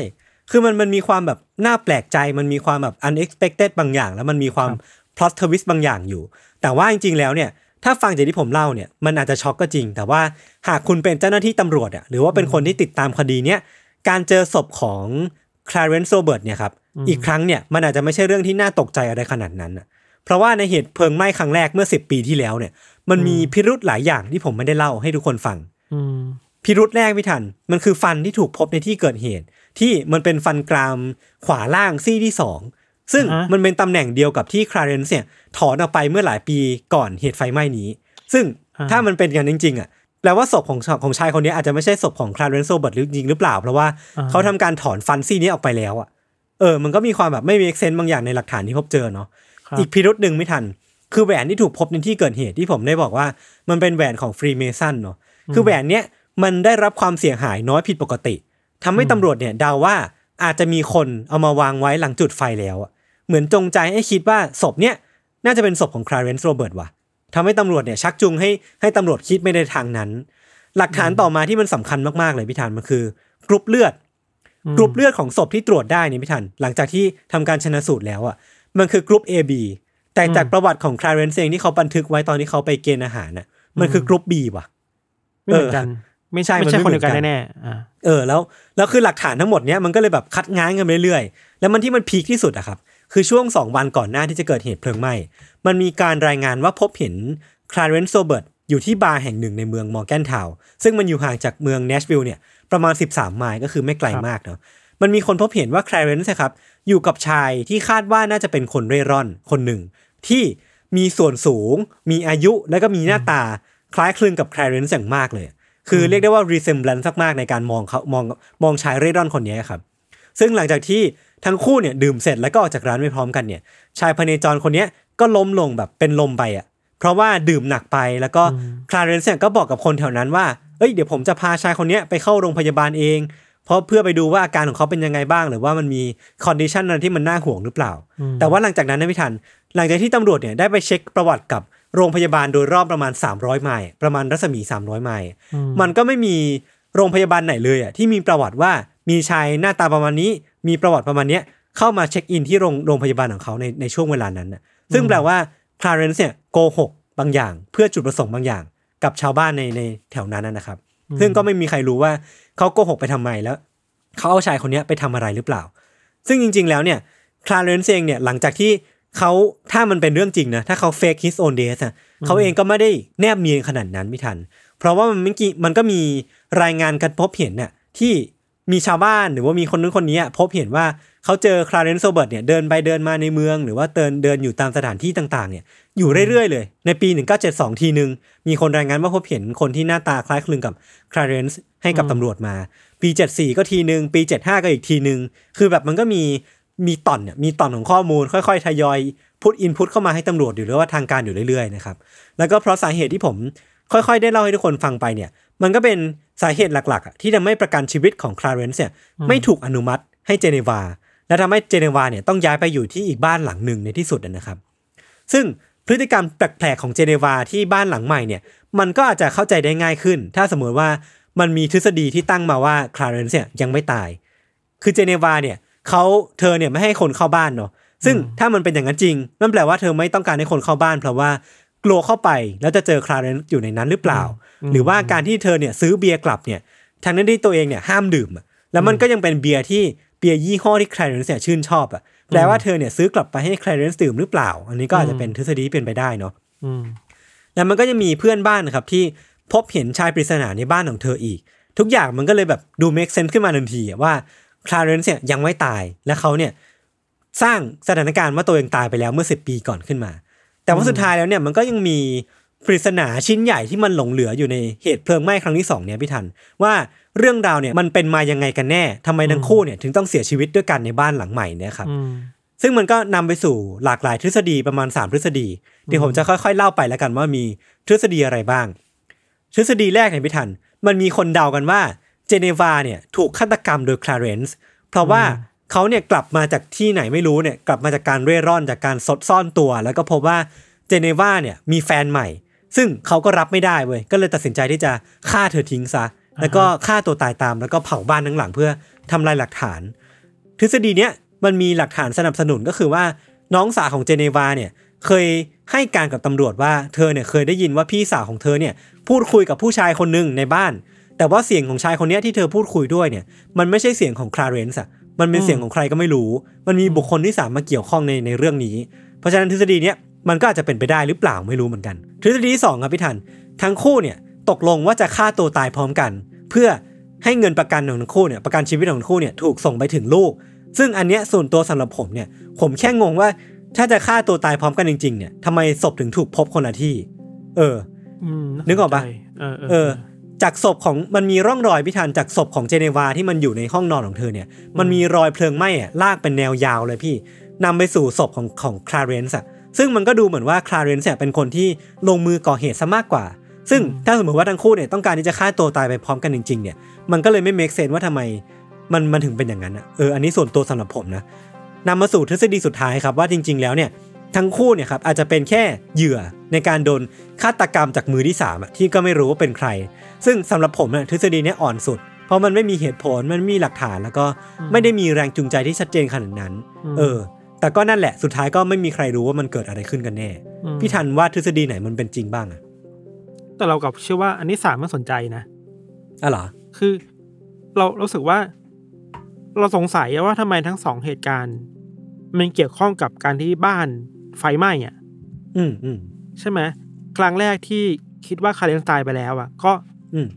[SPEAKER 1] คือมันมันมีความแบบน่าแปลกใจมันมีความแบบ unexpected บางอย่าง แล้วมันมีความ plot twist บางอย่างอยู่ แต่ว่าจริง ๆ แล้วเนี่ยถ้าฟังจากที่ผมเล่าเนี่ยมันอาจจะช็อกก็จริง แต่ว่าหากคุณเป็นเจ้าหน้าที่ตำรวจอะหรือว่าเป็นคนที่ติดตามคดีเนี้ยการเจอศพของ Clarence Robert เนี่ยครับอีกครั้งเนี่ยมันอาจจะไม่ใช่เรื่องที่น่าตกใจอะไรขนาดนั้นอะ เพราะว่าในเหตุเพลิงไหม้ครั้งแรกเมื่อ10ปีที่แล้วเนี่ย มันมีพิรุธหลายอย่างที่ผมไม่ได้เล่าให้ทุกคนฟัง
[SPEAKER 2] อืม
[SPEAKER 1] พิรุธแรกพี่ทัน มันคือฟันที่ถูกพบในที่เกิดเหตุ ที่มันเป็นฟันกรามขวาล่างซี่ที่สองซึ่ง
[SPEAKER 2] อ่าฮะ
[SPEAKER 1] มันเป็นตำแหน่งเดียวกับที่คลาเรนซ์เนี่ยถอนออกไปเมื่อหลายปีก่อนเหตุไฟไหม้นี้ ซึ่งถ้ามันเป็นอย่างนั้นจริงๆอะแปลว่าศพของของชายคนนี้อาจจะไม่ใช่ศพของคลาเรนซ์โซเบิร์ตจริงหรือเปล่า เพราะว่าเขาทำการถอนฟันซี่นี้ออกไปแล้วอะเออ มันก็มีความแบบไม่ make sense บางอย่างในหลักฐานที่พบเจอเนาะ
[SPEAKER 2] ครับ
[SPEAKER 1] อีกพิรุษหนึ่งพี่ธัน คือแหวนที่ถูกพบในที่เกิดเหตุที่ผมได้บอกว่า มันเป็นแหวนของฟรีเมซันเนาะคือแหวนเนี้ยมันได้รับความเสียหายน้อยผิดปกติทำให้ตำรวจเนี่ยเดาว่าอาจจะมีคนเอามาวางไว้หลังจุดไฟแล้วอะเหมือนจงใจให้คิดว่าศพเนี้ยน่าจะเป็นศพของคลาเรนซ์โรเบิร์ตว่ะทำให้ตำรวจเนี่ยชักจูงให้ให้ตำรวจคิดไม่ในทางนั้น หลักฐานต่อมาที่มันสำคัญมากๆเลยพี่ธันมันคือกรุ๊ปเลือดกรุ๊ปเลือดของศพที่ตรวจได้เนี่ยพี่ธันหลังจากที่ทำการชันสูตรแล้วอะ มันคือกรุ๊ป AB แต่จากประวัติของคลาเรนซ์เองที่เขาบันทึกไว้ตอนที่เขาไปเกณฑ์ทหารน่ะ มันคือกรุ๊ป B ว่ะ
[SPEAKER 2] ไม่เหมือนกัน ไม่
[SPEAKER 1] ใช่
[SPEAKER 2] ใช่
[SPEAKER 1] มัน
[SPEAKER 2] ไม่ใช่
[SPEAKER 1] ไม่
[SPEAKER 2] คนเดียวกัน
[SPEAKER 1] เหมือนกัน
[SPEAKER 2] แน่ๆอ่า
[SPEAKER 1] เออ แล้วแล้วคือหลักฐานทั้งหมดเนี้ยมันก็เลยแบบคัดง้างกันไปเรื่อยๆ แล้วมันที่มันพีคที่สุดอะครับ คือช่วง2วันก่อนหน้าที่จะเกิดเหตุเพลิงไหม้มันมีการรายงานว่าพบเห็นคลาเรนซ์โรเบิร์ตอยู่ที่บาร์แห่งหนึ่งในเมืองมอร์แกนทาวน์ซึ่งมันอยู่ห่างจากเมืองเนชวิลล์เนี่ยประมาณ 13 ไมล์ก็คือไม่ไกลมากเนาะมันมีคนพบเห็นว่าคลาเรนซ์ครับ อยู่กับชายที่คาดว่าน่าจะเป็นคนเร่ร่อนคนหนึ่ง ที่มีส่วนสูง มีอายุและก็มีหน้าตาคล้ายคลึงกับคลาเรนซ์อย่างมากเลย คือเรียกได้ว่า resemblance มากๆในการมองเขามองมองชายเร่ร่อนคนนี้ครับ ซึ่งหลังจากที่ทั้งคู่เนี่ยดื่มเสร็จแล้วก็ออกจากร้านไปพร้อมกันเนี่ย ชายพเนจรคนเนี้ยก็ล้มลงแบบเป็นลมไปอะ เพราะว่าดื่มหนักไปแล้วก็คลาเรนซ์เนี่ยก็บอกกับคนแถวนั้นว่า เอ้ยเดี๋ยวผมจะพาชายคนเนี้ยไปเข้าโรงพยาบาลเอง เพราะเพื่อไปดูว่าอาการของเขาเป็นยังไงบ้าง หรือว่ามันมี condition อะไรที่มันน่าห่วงหรือเปล่า แต่ว่าหลังจากนั้นนะพี่ธัน หลังจากที่ตำรวจเนี่ยได้ไปเช็คประวัติกับโรงพยาบาลโดยรอบประมาณ 300 ไมล์ประมาณรัศมี 300 ไมล์มันก็ไม่มีโรงพยาบาลไหนเลยอะที่มีประวัติว่ามีชายหน้าตาประมาณนี้ มีประวัติประมาณเนี้ยเข้ามาเช็คอินที่โรงโรงพยาบาลของเขาในในช่วงเวลานั้นน่ะซึ่งแปลว่าคลาเรนซ์เนี่ยโกหกบางอย่าง เพื่อจุดประสงค์บางอย่าง กับชาวบ้านในในแถวนั้นนะนะครับ ซึ่งก็ไม่มีใครรู้ว่าเขาโกหกไปทำไมแล้วเขาเอาชายคนเนี้ยไปทำอะไรหรือเปล่า ซึ่งจริง ๆ แล้วเนี่ยคลาเรนซ์เองเนี่ยหลังจากที่เขาถ้ามันเป็นเรื่องจริงนะถ้าเขา fake his own death อะเขาเองก็ไม่ได้แนบเนียนขนาดนั้นพี่ธัน เพราะว่ามันเมื่อกี้มันก็มีรายงานการพบเห็นน่ะที่มีชาวบ้านหรือว่ามีคนนู้นคนนี้อะพบเห็นว่า เขาเจอคลาเรนซ์โรเบิร์ตเนี่ยเดินไปเดินมาในเมือง หรือว่าเดินเดินอยู่ตามสถานที่ต่างๆเนี่ยอยู่เรื่อยๆเลย ในปี 1972 ทีหนึ่งมีคนรายงานว่าพบเห็นคนที่หน้าตาคล้ายคลึงกับคลาเรนซ์ให้กับตำรวจมา ปี 74 ก็ทีหนึ่งปี 75 ก็อีกทีหนึ่งคือแบบมันก็มีมีต่อนเนี่ยมีต่อนของข้อมูล ค่อยๆทยอยพุทอินพุตเข้ามาให้ตำรวจอยู่หรือว่าทางการอยู่เรื่อยๆนะครับแล้วก็เพราะสาเหตุที่ผมค่อยๆ ได้เล่าให้ทุกคนฟังไปเนี่ย มันก็เป็นสาเหตุหลักๆ ที่ทำให้ประกันชีวิตของคลาเรนซ์เนี่ยไม่ถูกอนุมัติให้เจเนวา และทำให้เจเนวาเนี่ยต้องย้ายไปอยู่ที่อีกบ้านหลังหนึ่งในที่สุดนะครับ ซึ่งพฤติกรรมแปลกๆของเจเนวาที่บ้านหลังใหม่เนี่ยมันก็อาจจะเข้าใจได้ง่ายขึ้น ถ้าสมมติว่ามันมีทฤษฎีที่ตั้งมาว่าคลาเรนซ์เนี่ยยังไม่ตาย คือเจเนวาเนี่ยเขาเธอเนี่ยไม่ให้คนเข้าบ้านเนาะซึ่งถ้ามันเป็นอย่างนั้นจริงนั่นแปลว่าเธอไม่ต้องการให้คนเข้าบ้านเพราะว่ากลัวเข้าไปแล้วจะเจอคลาเรนซ์อยู่ในนั้นหรือเปล่า หรือว่าการที่เธอเนี่ยซื้อเบียร์กลับเนี่ยทางนั้นที่ตัวเองเนี่ยห้ามดื่มอะแล้วมันก็ยังเป็นเบียร์ที่ เบียร์ยี่ห้อที่คลาเรนซ์เนี่ยชื่นชอบอะแปลว่าเธอเนี่ยซื้อกลับไปให้คลาเรนซ์ดื่มหรือเปล่า อันนี้ก็อาจจะเป็นทฤษฎีที่เป็นไปได้เนาะ
[SPEAKER 2] อืม
[SPEAKER 1] แล้วมันก็จะมีเพื่อนบ้านนะครับที่พบเห็นชายปริศนาในบ้านของเธออีก ทุกอย่างมันก็เลยแบบดู make sense ขึ้นมาทันทีอะว่าคลาเรนซ์เนี่ยยังไม่ตายและเขาเนี่ยสร้างสถานการณ์ว่าตัวเองตายไปแล้วเมื่อสิปีก่อนขึ้นมา แต่ว่าสุดท้ายแล้วเนี่ยมันก็ยังมี ปริศนาชิ้นใหญ่ที่มันหลงเหลืออยู่ในเหตุเพลิงไหม้ครั้งที่สองเนี่ยพี่ทัน ว่าเรื่องราวเนี่ยมันเป็นมายังไงกันแน่ทำไมทั้งคู่เนี่ยถึงต้องเสียชีวิตด้วยกันในบ้านหลังใหม่เนี่ยครับ
[SPEAKER 2] อืม
[SPEAKER 1] ซึ่งมันก็นำไปสู่หลากหลายทฤษฎีประมาณ 3 ทฤษฎีเดี๋ยวผมจะค่อยๆ เล่าไปแล้วกันว่ามีทฤษฎีอะไรบ้าง ทฤษฎีแรกเนี่ยพี่ทัน มันมีคนเดากันว่าเจเนวาเนี่ยถูกฆาตกรรมโดยคลาเรนซ์เพราะว่าเขาเนี่ยกลับมาจากที่ไหนไม่รู้เนี่ยกลับมาจากการเร่ร่อนจากการซดซ่อนตัว แล้วก็พบว่าเจเนวาเนี่ยมีแฟนใหม่ ซึ่งเขาก็รับไม่ได้เว้ยก็เลยตัดสินใจที่จะฆ่าเธอทิ้งซะแล้วก็ฆ่าตัวตายตามแล้วก็เผาบ้านทั้งหลังเพื่อทำลายหลักฐาน ทฤษฎีเนี้ยมันมีหลักฐานสนับสนุนก็คือว่าน้องสาวของเจเนวาเนี่ยเคยให้การกับตำรวจว่าเธอเนี่ยเคยได้ยินว่าพี่สาวของเธอเนี่ยพูดคุยกับผู้ชายคนหนึ่งในบ้าน แต่ว่าเสียงของชายคนเนี้ยที่เธอพูดคุยด้วยเนี่ยมันไม่ใช่เสียงของคลาเรนซ์อะมันเป็นเสียงของใครก็ไม่รู้ มันมีบุคคลที่สามมาเกี่ยวข้องในในเรื่องนี้ เพราะฉะนั้นทฤษฎีเนี้ย มันก็อาจจะเป็นไปได้หรือเปล่าไม่รู้เหมือนกันทฤษฎีที่สองครับพี่ทัน ทั้งคู่เนี่ยตกลงว่าจะฆ่าตัวตายพร้อมกัน เพื่อให้เงินประกันของทั้งคู่เนี่ยประกันชีวิตของทั้งคู่เนี่ยถูกส่งไปถึงลูก ซึ่งอันเนี้ยส่วนตัวสำหรับผมเนี่ยผมแค่งงว่าถ้าจะฆ่าตัวตายพร้อมกันจริง ๆ เนี่ยทำไมศพถึงถูกพบคนละที่ เออ
[SPEAKER 2] อืม
[SPEAKER 1] นึกออกปะา
[SPEAKER 2] สใจเออ
[SPEAKER 1] เออ จากศพของมันมีร่องรอยพิธันจากศพของเจเนวาที่มันอยู่ในห้องนอนของเธอเนี่ย มันมีรอยเพลิงไหม้อะลากเป็นแนวยาวเลยพี่นำไปสู่ศพของของคลาเรนซ์อะ ซึ่งมันก็ดูเหมือนว่าคลาเรนซ์เนี่ยเป็นคนที่ลงมือก่อเหตุซะมากกว่า ซึ่งถ้าสมมติว่าทั้งคู่เนี่ยต้องการที่จะฆ่าตัวตายไปพร้อมกันจริงๆเนี่ยมันก็เลยไม่เมคเซนว่าทำไมมันมันถึงเป็นอย่างนั้นอะเอออันนี้ส่วนตัวสำหรับผมนะนำมาสู่ทฤษฎีสุดท้ายครับว่าจริง ๆ แล้วเนี่ยทั้งคู่เนี่ยครับอาจจะเป็นแค่เหยื่อในการโดนฆาตกรรมจากมือที่สามอะที่ก็ไม่รู้ว่าเป็นใคร ซึ่งสำหรับผมเนี่ยทฤษฎีเนี้ยอ่อนสุด เพราะมันไม่มีเหตุผลมันไม่มีหลักฐานแล้วก็ไม่ได้มีแรงจูงใจที่ชัดเจนขนาดนั้น เออ แต่ก็นั่นแหละสุดท้ายก็ไม่มีใครรู้ว่ามันเกิดอะไรขึ้นกันแน่
[SPEAKER 2] อืม
[SPEAKER 1] พี่ทันว่าทฤษฎีไหนมันเป็นจริงบ้างอะ
[SPEAKER 2] แต่เรากับเชื่อว่าอันนี้สามมันสนใจนะ
[SPEAKER 1] อะเหรอ
[SPEAKER 2] คือ เรารู้สึกว่า เราสงสัยว่าทำไมทั้งสองเหตุการณ์ มันเกี่ยวข้องกับการที่บ้านไฟไหม้อะ
[SPEAKER 1] อืมอืม
[SPEAKER 2] ใช่ไหมครั้งแรกที่คิดว่าคาเรนตายไปแล้วอะ ก็
[SPEAKER 1] อืม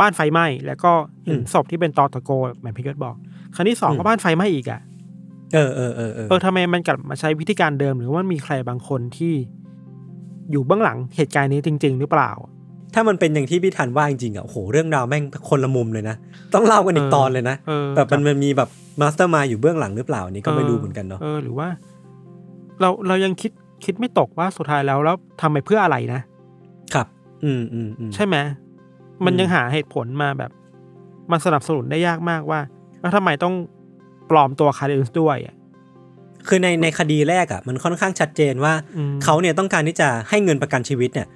[SPEAKER 2] บ้านไฟไหม้แล้วก็เห็น
[SPEAKER 1] อืม
[SPEAKER 2] ศพที่เป็นตอตะโกแบบพี่เกิดบอก ครั้งที่สอง
[SPEAKER 1] อืม
[SPEAKER 2] ก็บ้านไฟไหม้อีกอะ
[SPEAKER 1] เออเออเออเออ
[SPEAKER 2] เออทำไมมันกลับมาใช้วิธีการเดิมหรือว่ามีใครบางคนที่อยู่เบื้องหลังเหตุการณ์นี้จริง ๆ หรือเปล่า
[SPEAKER 1] ถ้ามันเป็นอย่างที่พี่ธันว่าจริงๆอะโอ้โหเรื่องราวแม่งคนละมุมเลยนะ ต้องเล่ากันอีก
[SPEAKER 2] เออ
[SPEAKER 1] ตอนเลยนะ
[SPEAKER 2] เออ
[SPEAKER 1] แบบมันมันมีแบบ mastermind อยู่เบื้องหลังหรือเปล่าอันนี้ก็ไม่รู้เหมือนกันเนาะ
[SPEAKER 2] เออหรือว่า เราเรายังคิดคิดไม่ตกว่าสุดท้ายแล้วแล้วทำไปเพื่ออะไรนะ
[SPEAKER 1] ครับ อืมอืมอืม
[SPEAKER 2] ใช่ไหมมัน
[SPEAKER 1] อืม
[SPEAKER 2] ยังหาเหตุผลมาแบบ มันสนับสนุนได้ยากมากว่า แล้วทำไมต้อง ปลอมตัวคาร์เดนส์ด้วยอะ
[SPEAKER 1] คือในในคดีแรกอะ มันค่อนข้างชัดเจนว่า
[SPEAKER 2] อืม
[SPEAKER 1] เขาเนี่ยต้องการที่จะให้เงินประกันชีวิตเนี่ย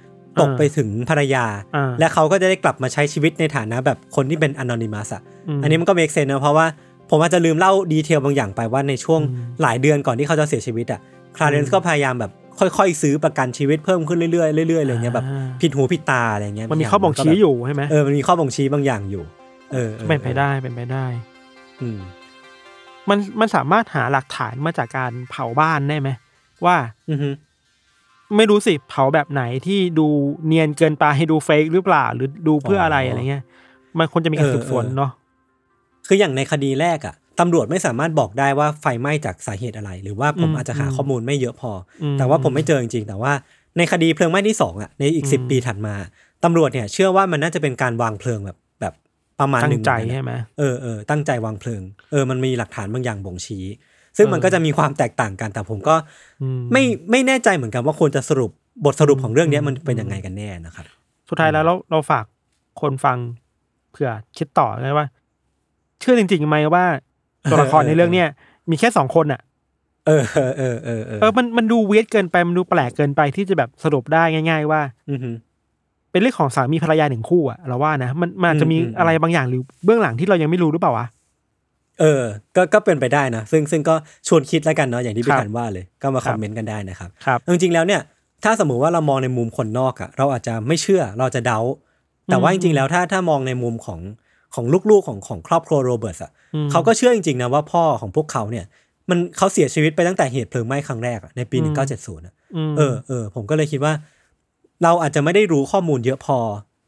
[SPEAKER 1] ตก
[SPEAKER 2] อ่า
[SPEAKER 1] ไปถึงภรรยา
[SPEAKER 2] อ่า
[SPEAKER 1] และเขาก็จะได้กลับมาใช้ชีวิตในฐานะแบบคนที่เป็นอนอนิมัสอะ
[SPEAKER 2] ม
[SPEAKER 1] อันนี้มันก็เมกเซนนะเพราะว่าผมอาจจะลืมเล่าดีเทลบางอย่างไปว่าในช่วง
[SPEAKER 2] อืม
[SPEAKER 1] หลายเดือนก่อนที่เขาจะเสียชีวิตอะคลาเรน
[SPEAKER 2] อื
[SPEAKER 1] ซ์
[SPEAKER 2] ม
[SPEAKER 1] ก็พยายามแบบค่อยๆ ซื้อประกันชีวิตเพิ่มขึ้นเรื่อยๆเรื่อยๆอะไรเงี้ยแบบ
[SPEAKER 2] อ่า
[SPEAKER 1] ผิดหูผิดตาอะไรเงี้ย
[SPEAKER 2] มันมีข้อบ่งชี้อยู่ใช่ไหม
[SPEAKER 1] เออมันมีข้อบ่งชี้บางอย่างอยู่ เออออ
[SPEAKER 2] เป็นไปได้เป็นไปได้
[SPEAKER 1] อืม
[SPEAKER 2] มันมันสามารถหาหลักฐานมาจากการเผาบ้านได้ไหมว่า
[SPEAKER 1] อือฮึ
[SPEAKER 2] ไม่รู้สิเผาแบบไหนที่ดูเนียนเกินไปให้ดูเฟกหรือเปล่า หรือดูเพื่ออะไรอะไรเงี้ย มันควรจะมีการสืบสวนเนาะ
[SPEAKER 1] คืออย่างในคดีแรกอะตำรวจไม่สามารถบอกได้ว่าไฟไหม้จากสาเหตุอะไร หรือว่าผม
[SPEAKER 2] อืม
[SPEAKER 1] อาจจะหา
[SPEAKER 2] อืม
[SPEAKER 1] ข้อมูลไม่เยอะพออ
[SPEAKER 2] ม
[SPEAKER 1] แต่ว่าผมไม่เจอจริงๆ แต่ว่าในคดีเพลิงไหม้ที่สองอะในอีกสิบปีถัดมาตำรวจเนี่ยเชื่อว่ามันน่าจะเป็นการวางเพลิงแบบแบบ ประมาณ
[SPEAKER 2] ตั้
[SPEAKER 1] หนึ่
[SPEAKER 2] ง
[SPEAKER 1] ง
[SPEAKER 2] ใจ
[SPEAKER 1] เหมือนกันนะ
[SPEAKER 2] ใช่ไหม
[SPEAKER 1] เออเออตั้งใจวางเพลิง เออมันมีหลักฐานบางอย่างบ่งชี้ ซึ่งมัน
[SPEAKER 2] เออ
[SPEAKER 1] ก็จะมีความแตกต่างกันแต่ผมก็
[SPEAKER 2] อืม
[SPEAKER 1] ไม่ไม่แน่ใจเหมือนกันว่าควรจะสรุปบทสรุปของเรื่องเนี้ยมันเป็นยังไงกันแน่นะครับ
[SPEAKER 2] สุดท้ายแล้วเราเราฝากคนฟังเผื่อคิดต่อไงว่า เชื่อจริงๆไหมว่าตัวละครในเรื่องเนี้ยมีแค่สองคนอะ
[SPEAKER 1] เออเออเออเออเออ
[SPEAKER 2] เออมันมันดูเวียดเกินไปมันดูแปลกเกินไปที่จะแบบสรุปได้ง่าย ๆ ว่า
[SPEAKER 1] อือฮึ
[SPEAKER 2] เป็นเรื่องของสามีภรรยาหนึ่งคู่อะเราว่านะมันมันอาจจะมี
[SPEAKER 1] อืมอืม
[SPEAKER 2] อะไรบางอย่างหรือเบื้องหลังที่เรายังไม่รู้หรือเปล่าวะ
[SPEAKER 1] เออ ก็ก็เป็นไปได้นะ ซึ่งซึ่งก็ชวนคิดแล้วกันเนาะอย่างที่
[SPEAKER 2] ค
[SPEAKER 1] พี่
[SPEAKER 2] รับ
[SPEAKER 1] ถันว่าเลย ก็มา
[SPEAKER 2] ค
[SPEAKER 1] ค
[SPEAKER 2] รั
[SPEAKER 1] อบมเมนต์กันได้นะครับ
[SPEAKER 2] ครับ
[SPEAKER 1] จริงๆแล้วเนี่ย ถ้าสมมุติว่าเรามองในมุมคนนอกอะเราอาจจะไม่เชื่อเราจะเดา แต่ว่า
[SPEAKER 2] อื
[SPEAKER 1] จ
[SPEAKER 2] ม
[SPEAKER 1] ริงๆแล้วถ้าถ้ามองในมุมของของลูกๆของของครอบครัวโรเบิร์ตอะ
[SPEAKER 2] อืม
[SPEAKER 1] เขาก็เชื่อจริงๆนะว่าพ่อของพวกเขาเนี่ย มันเขาเสียชีวิตไปตั้งแต่เหตุเพลิงไหม้ครั้งแรกอะในปี
[SPEAKER 2] อืม
[SPEAKER 1] หนึ่งเก้าเจ็ดศูนย์
[SPEAKER 2] ม
[SPEAKER 1] เออเออผมก็เลยคิดว่า เราอาจจะไม่ได้รู้ข้อมูลเยอะพอ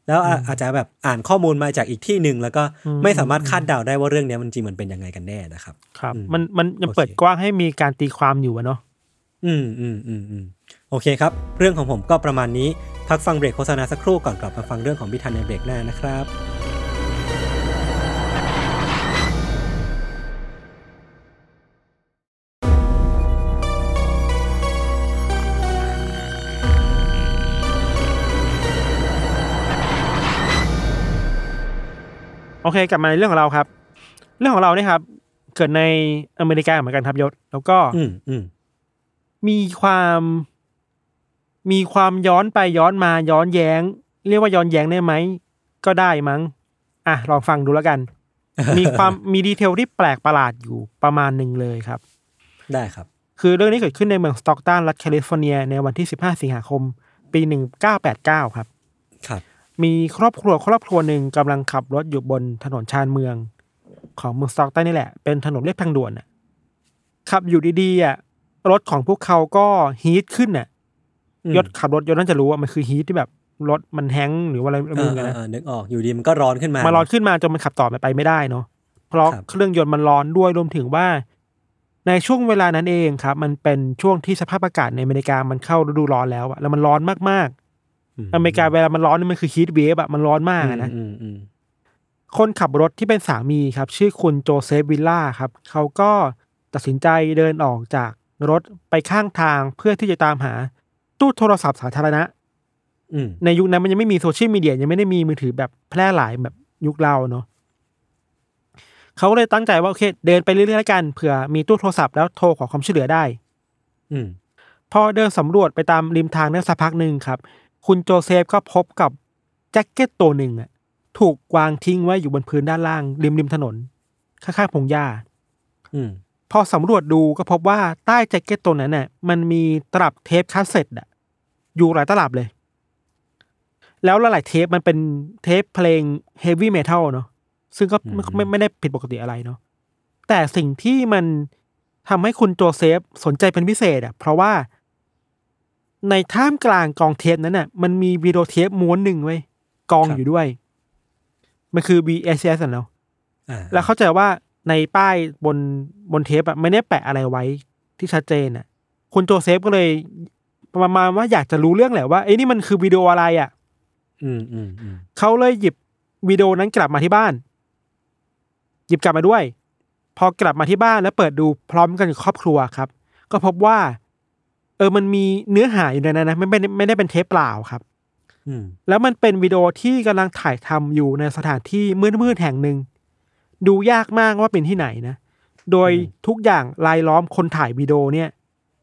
[SPEAKER 1] แล้วอาอาจจะแบบอ่านข้อมูลมาจากอีกที่หนึ่งแล้วก็
[SPEAKER 2] อืม
[SPEAKER 1] ไม่สามารถคาดเดาได้ว่าเรื่องเนี้ยมันจริงมันเป็นยังไงกันแน่นะครับ
[SPEAKER 2] ครับ
[SPEAKER 1] อืม
[SPEAKER 2] มันมันยัง
[SPEAKER 1] โอเค
[SPEAKER 2] เปิดกว้างให้มีการตีความอยู่อะเนาะ
[SPEAKER 1] อืมอืมอืมอืมโอเคครับ เรื่องของผมก็ประมาณนี้ พักฟังเบรกโฆษณาสักครู่ก่อนกลับมาฟังเรื่องของพิธันในเบรกหน้านะครับ
[SPEAKER 2] อเคกลับมาในเรื่องของเราครับ เรื่องของเราเนี่ยครับ เกิดในอเมริกาเหมือนกันครับยศ แล้วก็
[SPEAKER 1] อืมอืม
[SPEAKER 2] มีความมีความย้อนไปย้อนมาย้อนแย้ง เรียกว่าย้อนแย้งได้ไหม ก็ได้มั้ง อะ ลองฟังดูแล้วกัน มีความมี detail ที่แปลกประหลาดอยู่ประมาณหนึ่งเลยครับ
[SPEAKER 1] ได้ครับ
[SPEAKER 2] คือเรื่องนี้เกิดขึ้นในเมืองสต็อกตันรัฐแคลิฟอร์เนีย ในวันที่ 15 สิงหาคม ปี 1989 ครับ
[SPEAKER 1] ครับ
[SPEAKER 2] มีครอบครัวครอบครัวหนึ่งกำลังขับรถอยู่บนถนนชานเมือง ของเมืองสต็อกตันนี่แหละ เป็นถนนเรียบทางด่วนน่ะขับอยู่ดีๆอะรถของพวกเขาก็ฮีทขึ้นน่ะ
[SPEAKER 1] อืม
[SPEAKER 2] ยศขับรถยศน่าจะรู้ว่ามันคือฮีทที่แบบรถมันแฮงก์หรือว่าอะไร
[SPEAKER 1] เอ
[SPEAKER 2] ไม่
[SPEAKER 1] อ
[SPEAKER 2] รู้กัน
[SPEAKER 1] เออ
[SPEAKER 2] นะ
[SPEAKER 1] เออนึกออกอยู่ดีมันก็ร้อนขึ้นมา
[SPEAKER 2] มาร้อนขึ้นมาจนมันขับต่อไปไม่ได้เนาะเพราะ
[SPEAKER 1] ครับ
[SPEAKER 2] เครื่องยนต์มันร้อนด้วยรวมถึงว่า ในช่วงเวลานั้นเองครับ มันเป็นช่วงที่สภาพอากาศในอเมริกามันเข้าฤดูร้อนแล้วอะแล้วมันร้อนมากๆ อเมริกาเวลามันร้อนนี่มันคือฮีทเวฟอะมันร้อนมากอะนะ
[SPEAKER 1] อืมอืม
[SPEAKER 2] คนขับรถที่เป็นสามีครับ ชื่อคุณโจเซฟวิลล่าครับ เขาก็ตัดสินใจเดินออกจากรถไปข้างทางเพื่อที่จะตามหาตู้โทรศัพท์สาธารณะ
[SPEAKER 1] อืม
[SPEAKER 2] ในยุคนั้นมันยังไม่มีโซเชียลมีเดียยังไม่ได้มีมือถือแบบแพร่หลายแบบยุคเราเนาะเขาก็เลยตั้งใจว่าโอเค เดินไปเรื่อยๆแล้วกันเผื่อมีตู้โทรศัพท์แล้วโทรขอความช่วยเหลือได้
[SPEAKER 1] อืม
[SPEAKER 2] พอเดินสำรวจไปตามริมทางได้สักพักหนึ่งครับ คุณโจเซฟก็พบกับแจ็คเก็ตตัวหนึ่งอะถูกวางทิ้งไว้อยู่บนพื้นด้านล่าง ริมริมถนน ข้างๆพงหญ้า
[SPEAKER 1] อืม
[SPEAKER 2] พอสำรวจดูก็พบว่าใต้แจ็คเก็ตตัวนั้นน่ะ มันมีตลับเทปคาสเซ็ตอะอยู่หลายตลับเลย แล้วหลายๆเทปมันเป็นเทปเพลงเฮฟวี่เมทัลเนาะซึ่งก็ไม่ไม่ไม่ได้ผิดปกติอะไรเนาะแต่สิ่งที่มันทำให้คุณโจเซฟสนใจเป็นพิเศษอะเพราะว่า ในท่ามกลางกองเทปนั้นน่ะ มันมีวิดีโอเทปม้วนหนึ่งไว้ยกองอยู่ด้วย มันคือ VHS อะเนาะ
[SPEAKER 1] อ่า
[SPEAKER 2] แล้วเข้าใจว่าในป้ายบนบนเทปอะไม่ได้แปะอะไรไว้ที่ชัดเจนอะคุณโจเซฟก็เลยประมาณว่าอยากจะรู้เรื่องแหละว่าเอ้ยนี่มันคือวิดีโออะไรอะ
[SPEAKER 1] อืมอืมอืม
[SPEAKER 2] เขาเลยหยิบวิดีโอนั้นกลับมาที่บ้าน หยิบกลับมาด้วย พอกลับมาที่บ้านแล้วเปิดดูพร้อมกันกับครอบครัวครับ ก็พบว่า เออมันมีเนื้อหาอยู่ในนั้นนะไม่ไม่ได้ไม่ได้เป็นเทปเปล่าครับ
[SPEAKER 1] อืม
[SPEAKER 2] แล้วมันเป็นวิดีโอที่กำลังถ่ายทำอยู่ในสถานที่มืดๆแห่งหนึ่ง ดูยากมากว่าเป็นที่ไหนนะ โดยทุกอย่างรายล้อมคนถ่ายวิดีโอเนี่ย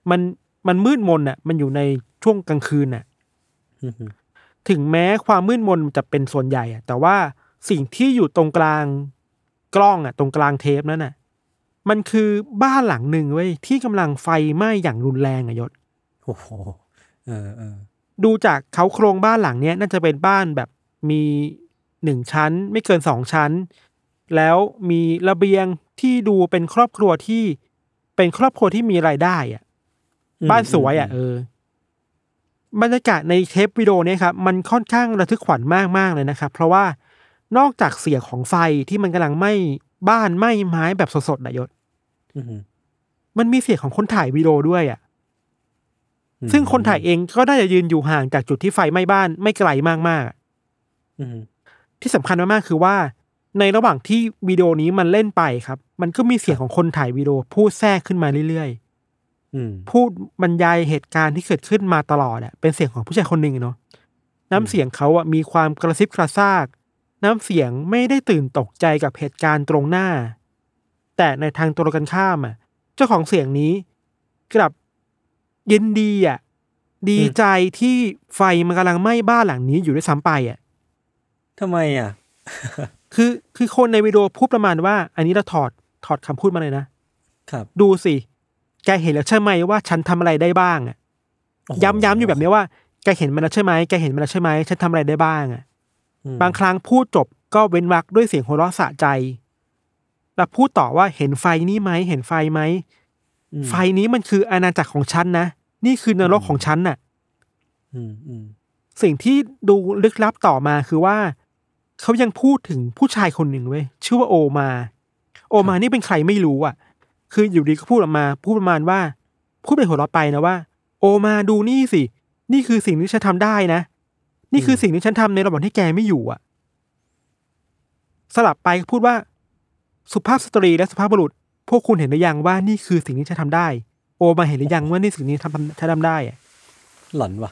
[SPEAKER 2] มันมันมืดมนอะ มันอยู่ในช่วงกลางคืนน่ะ
[SPEAKER 1] อืมอืม
[SPEAKER 2] ถึงแม้ความมืดมนจะเป็นส่วนใหญ่อะแต่ว่าสิ่งที่อยู่ตรงกลางกล้องอะตรงกลางเทปนั้นน่ะ มันคือบ้านหลังหนึ่งเว้ยที่กำลังไฟไหม้อย่างรุนแรงอะยศ
[SPEAKER 1] โอ้โหเออเออ
[SPEAKER 2] ดูจากเขาโครงบ้านหลังเนี้ยน่าจะเป็นบ้านแบบมีหนึ่งชั้น ไม่เกินสองชั้น แล้วมีระเบียงที่ดูเป็นครอบครัวที่เป็นครอบครัวที่มีรายได้อะ
[SPEAKER 1] อืม
[SPEAKER 2] บ้านสวยอะเออบรรยากาศในเทปวิดีโอเนี้ครับมันค่อนข้างระทึกขวัญมากมากๆเลยนะครับ เพราะว่านอกจากเสียงของไฟที่มันกำลังไหม้บ้านไหม้ไม้แบบสดๆนะยศ
[SPEAKER 1] อือหือ
[SPEAKER 2] มันมีเสียงของคนถ่ายวิดีโอด้วยอะ
[SPEAKER 1] อืม
[SPEAKER 2] ซึ่งคนถ่ายเองก็น่าจะยืนอยู่ห่างจากจุดที่ไฟไหม้บ้านไม่ไกลมากๆอะ
[SPEAKER 1] อือหือ
[SPEAKER 2] ที่สำคัญมากๆคือว่า ในระหว่างที่วิดีโอนี้มันเล่นไปครับ มันก็มีเสียงของคนถ่ายวิดีโอพูดแทรกขึ้นมาเรื่อย
[SPEAKER 1] อืม
[SPEAKER 2] ๆพูดบรรยายเหตุการณ์ที่เกิดขึ้นมาตลอดอะเป็นเสียงของผู้ชายคนหนึ่งเนาะน้ำเสียงเขาอะมีความกระซิบกระซาก น้ำเสียงไม่ได้ตื่นตกใจกับเหตุการณ์ตรงหน้า แต่ในทางตรงกันข้ามอะเจ้าของเสียงนี้กลับ ยินดีอะดีใจที่ไฟมันกำลังไหม้บ้านหลังนี้อยู่ด้วยซ้ำไปอะ
[SPEAKER 1] ทำไมอะ
[SPEAKER 2] คือคือคนในวิดีโอพูดประมาณว่า อันนี้เราถอดถอดคำพูดมาเลยนะ
[SPEAKER 1] ครับ
[SPEAKER 2] ดูสิ แกเห็นแล้วใช่ไหมว่าฉันทำอะไรได้บ้างอะ
[SPEAKER 1] โอ้โห
[SPEAKER 2] ย้ำย้ำอยู่แบบนี้ว่าแกเห็นมันแล้วใช่ไหมแกเห็นมันแล้วใช่ไหมฉันทำอะไรได้บ้างอะ
[SPEAKER 1] อืม
[SPEAKER 2] บางครั้งพูดจบก็เว้นวรรคด้วยเสียงหัวเราะสะใจ แล้วพูดต่อว่าเห็นไฟนี้ไหมเห็นไฟไหม
[SPEAKER 1] อืม
[SPEAKER 2] ไฟนี้มันคืออาณาจักรของฉันนะ นี่คือนรกของฉันน่ะ
[SPEAKER 1] อืมอืม
[SPEAKER 2] สิ่งที่ดูลึกลับต่อมาคือว่าเขายังพูดถึงผู้ชายคนหนึ่งเว้ยชื่อว่าโอมา โอมานี่เป็นใครไม่รู้อะ คืออยู่ดีก็พูดออกมา พูดประมาณว่า พูดไปหัวเราะไปนะว่า โอมาดูนี่สิ นี่คือสิ่งที่ฉันทำได้นะ นี่คือสิ่งที่ฉันทำในระหว่างที่แกไม่อยู่อะ สลับไปก็พูดว่า สุภาพสตรีและสุภาพบุรุษ พวกคุณเห็นหรือยังว่านี่คือสิ่งที่ฉันทำได้ โอมาเห็นหรือยังว่านี่สิ่งนี้ทำฉันทำได้อะ
[SPEAKER 1] หลอนว่ะ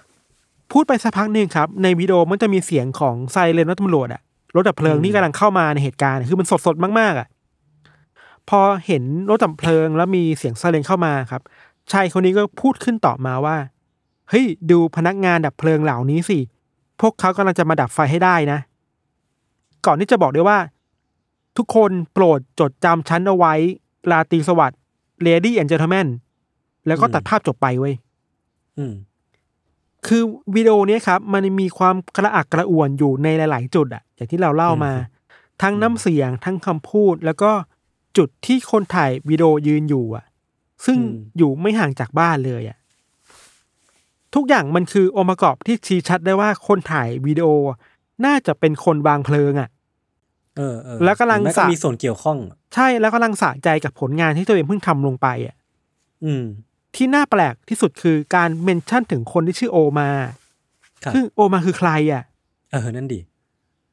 [SPEAKER 2] พูดไปสักพักหนึ่งครับ ในวิดีโอมันจะมีเสียงของไซเรนรถตำรวจอะรถดับเพลิง
[SPEAKER 1] อืม
[SPEAKER 2] ที่กำลังเข้ามาในเหตุการณ์คือมันสดสดๆมากๆอะพอเห็นรถดับเพลิงแล้วมีเสียงไซเรนเข้ามาครับชายคนนี้ก็พูดขึ้นต่อมาว่าเฮ้ยดูพนักงานดับเพลิงเหล่านี้สิพวกเขากำลังจะมาดับไฟให้ได้นะ ก่อนที่จะบอกด้วยว่า ทุกคนโปรดจดจำฉันเอาไว้ ลาตรีสวัสดิ์เลดี้แอนเจ t l e m แมนแล้วก็ตัดภาพจบไปเว้ย
[SPEAKER 1] อืม
[SPEAKER 2] คือวิดีโอเนี้ยครับ มันมีความกระอักกระอ่วนอยู่ในหลาย ๆ จุดอะอย่างที่เราเล่ามา ทั้งน้ำเสียงทั้งคำพูด แล้วก็จุดที่คนถ่ายวิดีโอยืนอยู่อะซึ่ง
[SPEAKER 1] อืม
[SPEAKER 2] อยู่ไม่ห่างจากบ้านเลยอะทุกอย่างมันคือองค์ประกอบที่ชี้ชัดได้ว่าคนถ่ายวิดีโอน่าจะเป็นคนวางเพลิงอะ
[SPEAKER 1] เออเออ
[SPEAKER 2] แล้วกำลัง
[SPEAKER 1] หรือไม่
[SPEAKER 2] สะ
[SPEAKER 1] ก็มีส่วนเกี่ยวข้อง
[SPEAKER 2] ใช่แล้วกำลังสะใจกับผลงานที่ตัวเองเพิ่งทำลงไปอะ
[SPEAKER 1] อืม
[SPEAKER 2] ที่น่าแปลกที่สุดคือการเมนชั่นถึงคนที่ชื่อโอมา
[SPEAKER 1] ครับ
[SPEAKER 2] ซึ่งโอมาคือใครอะ
[SPEAKER 1] เออ นั่นดิ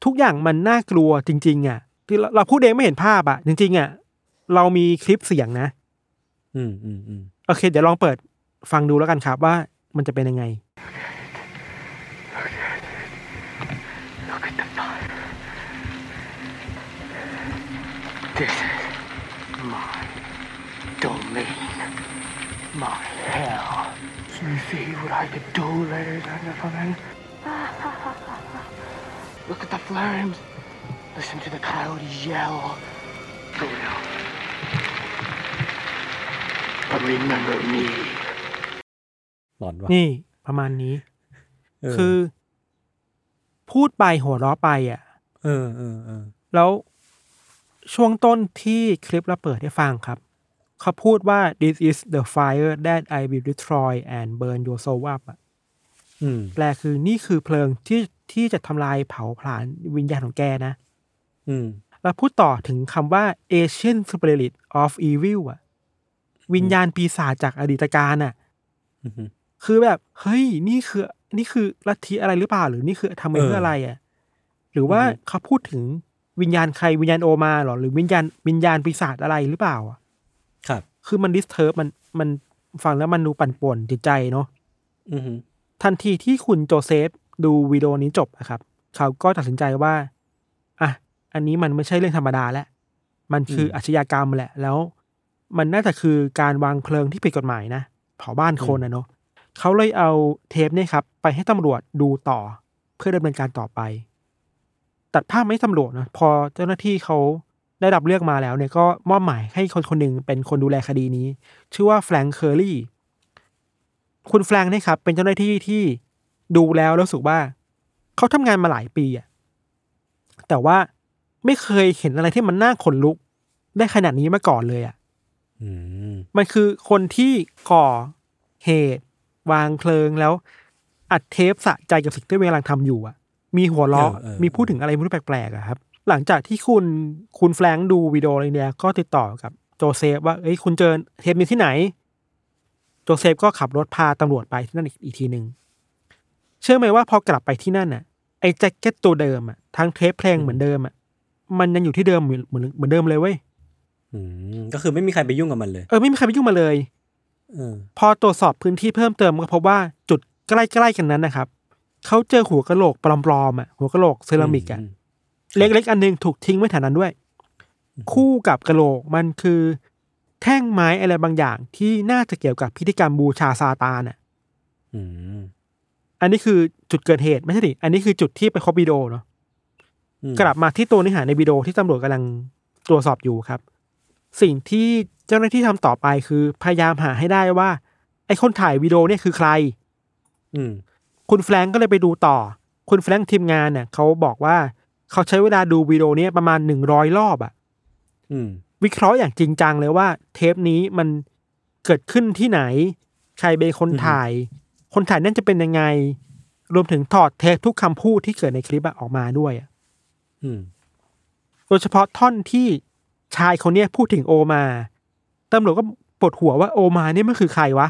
[SPEAKER 2] ทุกอย่างมันน่ากลัวจริง ๆ อะ ที่เราเราพูดเองไม่เห็นภาพอะ จริง ๆ อะ เรามีคลิปเสียงนะ
[SPEAKER 1] อืมอืมอืม
[SPEAKER 2] โอเค เดี๋ยวลองเปิดฟังดูแล้วกันครับว่ามันจะเป็นยังไง
[SPEAKER 3] Look at the fire. This is my domain. My hell. You see what I could do, ladies and gentlemen? Look at the flames. Listen to the coyotes yell. Go down. But remember me.
[SPEAKER 1] หลอนว่ะ
[SPEAKER 2] นี่ประมาณนี้
[SPEAKER 1] เออ
[SPEAKER 2] คือ พูดไปหัวเราะไปอะ
[SPEAKER 1] เออเออเออ
[SPEAKER 2] แล้วช่วงต้นที่คลิปเราเปิดให้ฟังครับ เขาพูดว่า this is the fire that I will destroy and burn your soul up อะ
[SPEAKER 1] อืม
[SPEAKER 2] แปลคือนี่คือเพลิงที่ที่จะทำลายเผาผลาญวิญญาณของแกนะ
[SPEAKER 1] อืม
[SPEAKER 2] แล้วพูดต่อถึงคำว่า Asian Spirit of Evil อะวิญญาณปีศาจจากอดีตกาลอะ
[SPEAKER 1] อืม
[SPEAKER 2] คือแบบ เฮ้ย นี่คือ นี่คือลัทธิอะไรหรือเปล่า หรือนี่คือทำไปเพื่ออะไรอะหรือว่า
[SPEAKER 1] อือฮึ
[SPEAKER 2] เขาพูดถึงวิญญาณใครวิญญาณโอมาเหรอ หรือวิญญาณวิญญาณปีศาจอะไรหรือเปล่าอะ
[SPEAKER 1] ครับ
[SPEAKER 2] คือมัน disturb มันมันฟังแล้วมันดูปั่นป่วนจิตใจเนาะ
[SPEAKER 1] อืม
[SPEAKER 2] ทันทีที่คุณโจเซฟดูวิดีโอนี้จบนะครับ เขาก็ตัดสินใจว่าอะอันนี้มันไม่ใช่เรื่องธรรมดาแล้วมันคืออาชญากรรมแหละ แล้ว มันน่าจะคือการวางเพลิงที่ผิดกฎหมายนะเผาบ้านคนนะเนาะเขาเลยเอาเทปเนี่ยครับ ไปให้ตำรวจดูต่อ เพื่อดำเนินการต่อไป ตัดภาพไม่ตำรวจนะพอเจ้าหน้าที่เขา ได้รับเลือกมาแล้วเนี่ยก็มอบหมายให้คนคนหนึ่งเป็นคนดูแลคดีนี้ ชื่อว่าแฟรงค์เคอร์รี่คุณแฟรงค์เนี่ยครับ เป็นเจ้าหน้าที่ที่ดูแล้วแล้วรู้สึกว่า เขาทำงานมาหลายปีอะแต่ว่าไม่เคยเห็นอะไรที่มันน่าขนลุก ได้ขนาดนี้มาก่อนเลยอะ
[SPEAKER 1] อืม
[SPEAKER 2] มันคือคนที่ก่อเหตุ วางเพลิงแล้ว อัดเทปสะใจกับสิ่งที่เวลาทำอยู่อะมีหัวเราะ
[SPEAKER 1] เออเออ
[SPEAKER 2] มีพูดถึงอะไรไม่รู้แปลกๆอะครับ หลังจากที่คุณคุณแฟรงค์ดูวิดีโออะไรเนี่ยก็ติดต่อกับโจเซฟว่าเอ้ยคุณเจอเทปนี้ที่ไหน โจเซฟก็ขับรถพาตำรวจไปที่นั่นอีกอีกทีหนึ่งเชื่อไหมว่าพอกลับไปที่นั่นน่ะไอ้แจ็คเก็ตตัวเดิมอะทั้งเทปเพลงเหมือนเดิมอะมันยังอยู่ที่เดิมเหมือนเหมือนเหมือนเดิมเลยเว้ย
[SPEAKER 1] อืมก็คือไม่มีใครไปยุ่งกับมันเลย
[SPEAKER 2] เออไม่มีใครไปยุ่งมันเลย
[SPEAKER 1] เออ
[SPEAKER 2] พอตรวจสอบพื้นที่เพิ่มเติมก็พบว่าจุดใกล้ๆกันนั้นนะครับเขาเจอหัวกะโหลกปลอมๆอะหัวกะโหลกเซรามิกอะ
[SPEAKER 1] อืม
[SPEAKER 2] เล็กๆ อันหนึงถูกทิ้งไว้แถวนั้นด้วย คู่กับกะโหลกมันคือ แท่งไม้อะไรบางอย่างที่น่าจะเกี่ยวกับพิธีกรรมบูชาซาตานอะ
[SPEAKER 1] อืม
[SPEAKER 2] อันนี้คือจุดเกิดเหตุไม่ใช่ดิอันนี้คือจุดที่ไปคบวิดีโอเนาะ
[SPEAKER 1] อืม
[SPEAKER 2] กลับมาที่ตัวเนื้อหาในวิดีโอที่ตำรวจกำลังตรวจสอบอยู่ครับ สิ่งที่เจ้าหน้าที่ทำต่อไปคือพยายามหาให้ได้ว่า ไอ้คนถ่ายวิดีโอเนี่ยคือใคร
[SPEAKER 1] อืม
[SPEAKER 2] คุณแฟรงก์ก็เลยไปดูต่อ คุณแฟรงก์ทีมงานเนี่ยเขาบอกว่า เขาใช้เวลาดูวิดีโอเนี้ประมาณหนึ่งร้อยรอบอะ
[SPEAKER 1] อืม
[SPEAKER 2] วิเคราะห์อย่างจริงจังเลยว่า เทปนี้มันเกิดขึ้นที่ไหน ใครเป็นคนถ่าย คนถ่ายนั่นจะเป็นยังไง รวมถึงถอดเทปทุกคำพูดที่เกิดในคลิปอะออกมาด้วยอะ
[SPEAKER 1] อืม
[SPEAKER 2] โดยเฉพาะท่อนที่ชายคนเนี้ยพูดถึงโอมาตำรวจก็ปวดหัวว่าโอมานี่มันคือใครวะ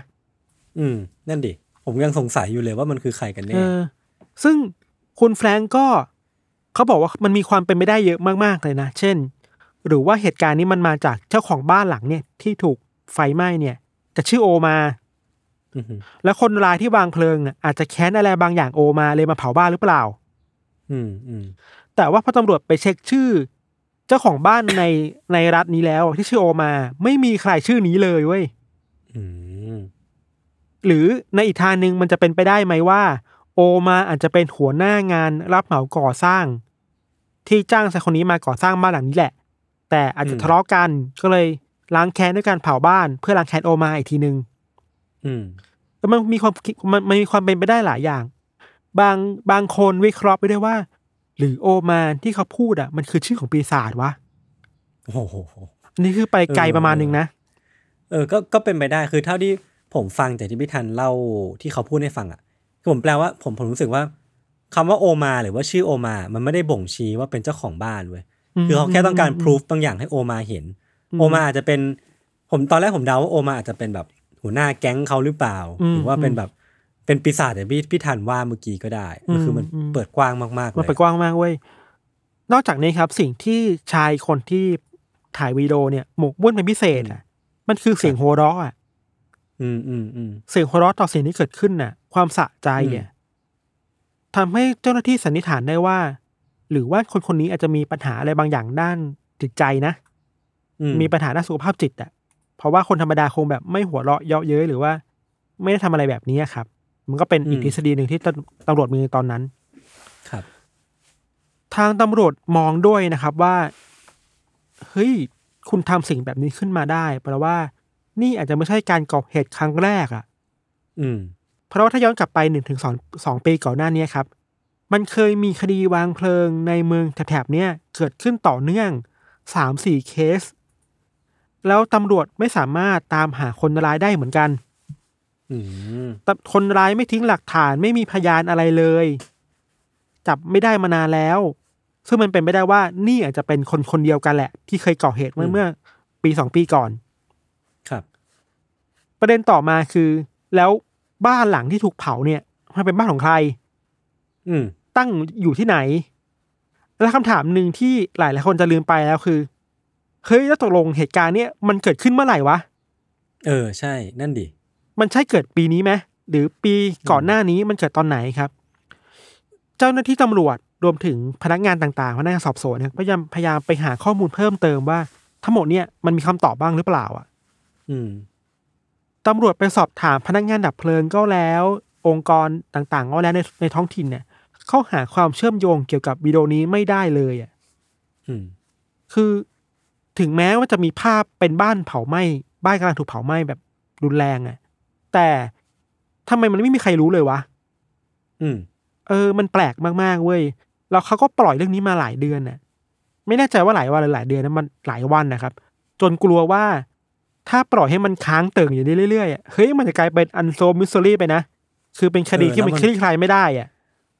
[SPEAKER 1] อืม นั่นดิ ผมยังสงสัยอยู่เลยว่ามันคือใครกันแน่
[SPEAKER 2] เออซึ่งคุณแฟรงก์ก็ เขาบอกว่ามันมีความเป็นไปได้เยอะมากๆเลยนะ เช่น หรือว่าเหตุการณ์นี้มันมาจากเจ้าของบ้านหลังเนี่ยที่ถูกไฟไหม้เนี่ยจะชื่อโอมา
[SPEAKER 1] อืม
[SPEAKER 2] แล้วคนร้ายที่วางเพลิงน่ะอาจจะแค้นอะไรบางอย่างโอมาเลยมาเผาบ้านหรือเปล่า
[SPEAKER 1] อืมอืม
[SPEAKER 2] แต่ว่าพอตำรวจไปเช็คชื่อ เจ้าของบ้านในในรัฐนี้แล้วที่ชื่อโอมา ไม่มีใครชื่อนี้เลยเว้ย
[SPEAKER 1] อืม
[SPEAKER 2] หรือในอีกทางหนึ่งมันจะเป็นไปได้ไหมว่า โอมาอาจจะเป็นหัวหน้างานรับเหมาก่อสร้าง ที่จ้างชายคนนี้มาก่อสร้างบ้านหลังนี้แหละ แต่อาจจะทะเลาะกันก็เลยล้างแค้นด้วยการเผาบ้าน เพื่อล้างแค้นโอมาอีกทีหนึ่ง
[SPEAKER 1] อืม
[SPEAKER 2] แต่มันมีความคิดมันมันมีความเป็นไปได้หลายอย่าง บางบางคนวิเคราะห์ไปได้ว่า หรือโอมาที่เขาพูดอะ มันคือชื่อของปีศาจวะ
[SPEAKER 1] โอ้โห
[SPEAKER 2] อันนี้คือไปไกลประมาณหนึ่งนะ
[SPEAKER 1] เออ ก็ก็เป็นไปได้คือเท่าที่ผมฟังจากที่พี่ทันเล่าที่เขาพูดให้ฟังอะ คือผมแปลว่าผมผมรู้สึกว่าคำว่าโอมาหรือว่าชื่อโอมา มันไม่ได้บ่งชี้ว่าเป็นเจ้าของบ้านเว้ย
[SPEAKER 2] อืม
[SPEAKER 1] คือเขาแค่ต้องการ
[SPEAKER 2] อืม
[SPEAKER 1] พิสูจบางอย่างให้โอมาเห็น
[SPEAKER 2] อืม
[SPEAKER 1] โอมาอาจจะเป็น ผมตอนแรกผมเดาว่าโอมาอาจจะเป็นแบบหัวหน้าแก๊งเขาหรือเปล่า
[SPEAKER 2] อืม
[SPEAKER 1] หรือว่าเป็นแบบเป็นปีศาจแต่พี่พี่ทันว่าเมื่อกี้ก็ได้
[SPEAKER 2] อืม
[SPEAKER 1] คือมัน
[SPEAKER 2] อืม
[SPEAKER 1] เปิดกว้างมากๆเล
[SPEAKER 2] มัน
[SPEAKER 1] ย
[SPEAKER 2] ไปกว้างมากเว้ย นอกจากนี้ครับสิ่งที่ชายคนที่ถ่ายวีดีโอเนี่ยหมกมุ่นเป็นพิเศษอะ มันคือเสียงโฮเราะอะ
[SPEAKER 1] อืมอืมอืม
[SPEAKER 2] เสียงหัวเราะต่อสิ่งที่เกิดขึ้นน่ะ ความสะใจอะทำให้เจ้าหน้าที่สันนิษฐานได้ว่า หรือว่าคนคนนี้อาจจะมีปัญหาอะไรบางอย่างด้านจิตใจนะ
[SPEAKER 1] อืม
[SPEAKER 2] มีปัญหาด้านสุขภาพจิตอะ เพราะว่าคนธรรมดาคงแบบไม่หัวเราะเยาะเย้ยหรือว่า ไม่ได้ทำอะไรแบบนี้อะครับ มันก็เป็นอีกทฤษฎีหนึ่งที่ตำตำรวจมีในตอนนั้น
[SPEAKER 1] ครับ
[SPEAKER 2] ทางตำรวจมองด้วยนะครับว่า เฮ้ย คุณทำสิ่งแบบนี้ขึ้นมาได้ แปลว่า นี่อาจจะไม่ใช่การก่อเหตุครั้งแรกอะ่ะ
[SPEAKER 1] อืม
[SPEAKER 2] เพราะว่าถ้าย้อนกลับไปหนึ่งถึงสองสองปีก่อนหน้านี้ครับ มันเคยมีคดีวางเพลิงในเมืองแถบๆเนี้ยเกิดขึ้นต่อเนื่องสามสี่เคส แล้วตำรวจไม่สามารถตามหาคนร้ายได้เหมือนกัน
[SPEAKER 1] อืม
[SPEAKER 2] แต่คนร้ายไม่ทิ้งหลักฐานไม่มีพยานอะไรเลย จับไม่ได้มานานแล้ว ซึ่งมันเป็นไม่ได้ว่านี่อาจจะเป็นคนคนเดียวกันแหละ ที่เคยก่อเหตุเมื่อเมื่อ ปีสองปีก่อน
[SPEAKER 1] ครับ
[SPEAKER 2] ประเด็นต่อมาคือ แล้วบ้านหลังที่ถูกเผาเนี่ยมันเป็นบ้านของใคร
[SPEAKER 1] อืม
[SPEAKER 2] ตั้งอยู่ที่ไหน และคำถามหนึ่งที่หลายหลายๆคนจะลืมไปแล้วคือเฮ้ยแล้วตกลงเหตุการณ์เนี้ยมันเกิดขึ้นเมื่อไหร่วะ
[SPEAKER 1] เออ ใช่ นั่นดิ
[SPEAKER 2] มันใช่เกิดปีนี้ไหมหรือปีก่อนหน้านี้มันเกิดตอนไหนครับ เจ้าหน้าที่ตำรวจรวมถึงพนักงานต่างๆพนักงานสอบสวนเนี่ยพยายามพยายามไปหาข้อมูลเพิ่มเติมว่า ทั้งหมดเนี่ยมันมีคำตอบบ้างหรือเปล่า อะ
[SPEAKER 1] อืม
[SPEAKER 2] ตำรวจไปสอบถามพนักงานดับเพลิงก็แล้ว องค์กรต่างๆ ก็แล้วในในท้องถิ่นเนี่ยเขาหาความเชื่อมโยงเกี่ยวกับวิดีโอนี้ไม่ได้เลยอะ
[SPEAKER 1] อืม
[SPEAKER 2] คือถึงแม้ว่าจะมีภาพเป็นบ้านเผาไหม้บ้านกำลังถูกเผาไหม้แบบรุนแรงอะ แต่ทำไมมันไม่มีใครรู้เลยวะ
[SPEAKER 1] อืม
[SPEAKER 2] เออ มันแปลกมากๆเว้ยแล้วเขาก็ปล่อยเรื่องนี้มาหลายเดือนน่ะ ไม่แน่ใจว่าหลายวันหรือหลายเดือนนะมันหลายวันนะครับ จนกลัวว่า ถ้าปล่อยให้มันค้างเติ่งอยู่เรื่อยๆอะเฮ้ยมันจะกลายเป็นอันโซมิสซ r รี่ไปนะ คือเป็นคดี
[SPEAKER 1] เออ
[SPEAKER 2] ที่มัน
[SPEAKER 1] แล้วมัน
[SPEAKER 2] คลี่คลายไม่ได้อะ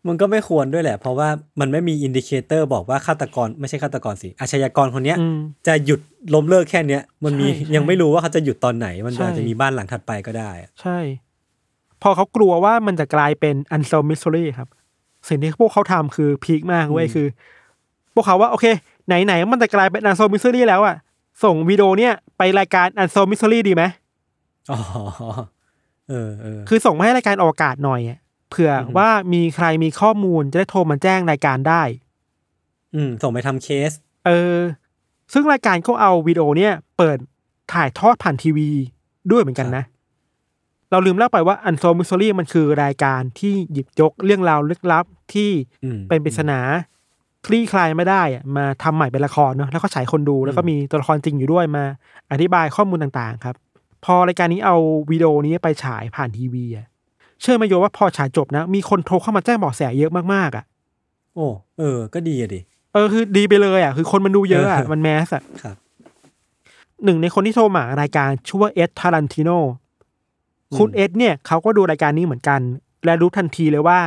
[SPEAKER 1] มันก็ไม่ควรด้วยแหละ เพราะว่ามันไม่มี indicator บอกว่าฆาตกรไม่ใช่ฆาตกรสิอาชญากรคนเนี้ย
[SPEAKER 2] อืม
[SPEAKER 1] จะหยุดล้มเลิกแค่เนี้ย มันมี
[SPEAKER 2] ใช่ใช่
[SPEAKER 1] ยังไม่รู้ว่าเขาจะหยุดตอนไหน มัน
[SPEAKER 2] ใช่
[SPEAKER 1] อาจจะมีบ้านหลังถัดไปก็ได้อะ
[SPEAKER 2] ใช่ พอเขากลัวว่ามันจะกลายเป็นอันโซมิส r y ครับ สิ่งที่พวกเขาทำคือ peak มากเว้ยคือ พวกเขาว่าโอเค ไหนๆมันจะกลายเป็นอันโซมิส r y แล้วอะ ส่งวิดีโอเนี่ยไปรายการอันโซมิส r y ดีไหม
[SPEAKER 1] อ๋อเออเออ
[SPEAKER 2] คือส่งมาให้รายการออกอากาศหน่อยอะเผื่ออ
[SPEAKER 1] อฮึ
[SPEAKER 2] ว่ามีใครมีข้อมูลจะได้โทรมาแจ้งรายการได้
[SPEAKER 1] อืม ส่งไปทำเคส
[SPEAKER 2] เออ ซึ่งรายการก็เอาวิดีโอเนี่ย เปิดถ่ายทอดผ่านทีวีด้วยเหมือนกันนะ เราลืมเล่าไปว่าอันโซมิส r y มันคือรายการที่หยิบยกเรื่องราวลึกลับที่
[SPEAKER 1] อืม
[SPEAKER 2] เป็นปริศนา คลี่คลายไม่ได้อะมาทำใหม่เป็นละครเนาะแล้วก็ฉายคนดูแล้วก็มีตัวละครจริงอยู่ด้วยมา อธิบายข้อมูลต่างๆ ครับ พอรายการนี้เอาวิดีโอนี้ไปฉายผ่านทีวีอะเชื่อไหมโยว่าพอฉายจบนะ มีคนโทรเข้ามาแจ้งเบาะแสเยอะมากๆอะ
[SPEAKER 1] โอ้เออ ก็ดีอะดิ
[SPEAKER 2] เออคือดีไปเลยอะ คือคนมันดูเยอะอะ
[SPEAKER 1] เออ
[SPEAKER 2] มันแมสอะ
[SPEAKER 1] ครับ
[SPEAKER 2] หนึ่งในคนที่โทรมารายการชื่อว่าเอ็ดทารันติโนคุณ
[SPEAKER 1] อืม
[SPEAKER 2] เอ็ดเนี่ยเขาก็ดูรายการนี้เหมือนกัน และรู้ทันทีเลยว่า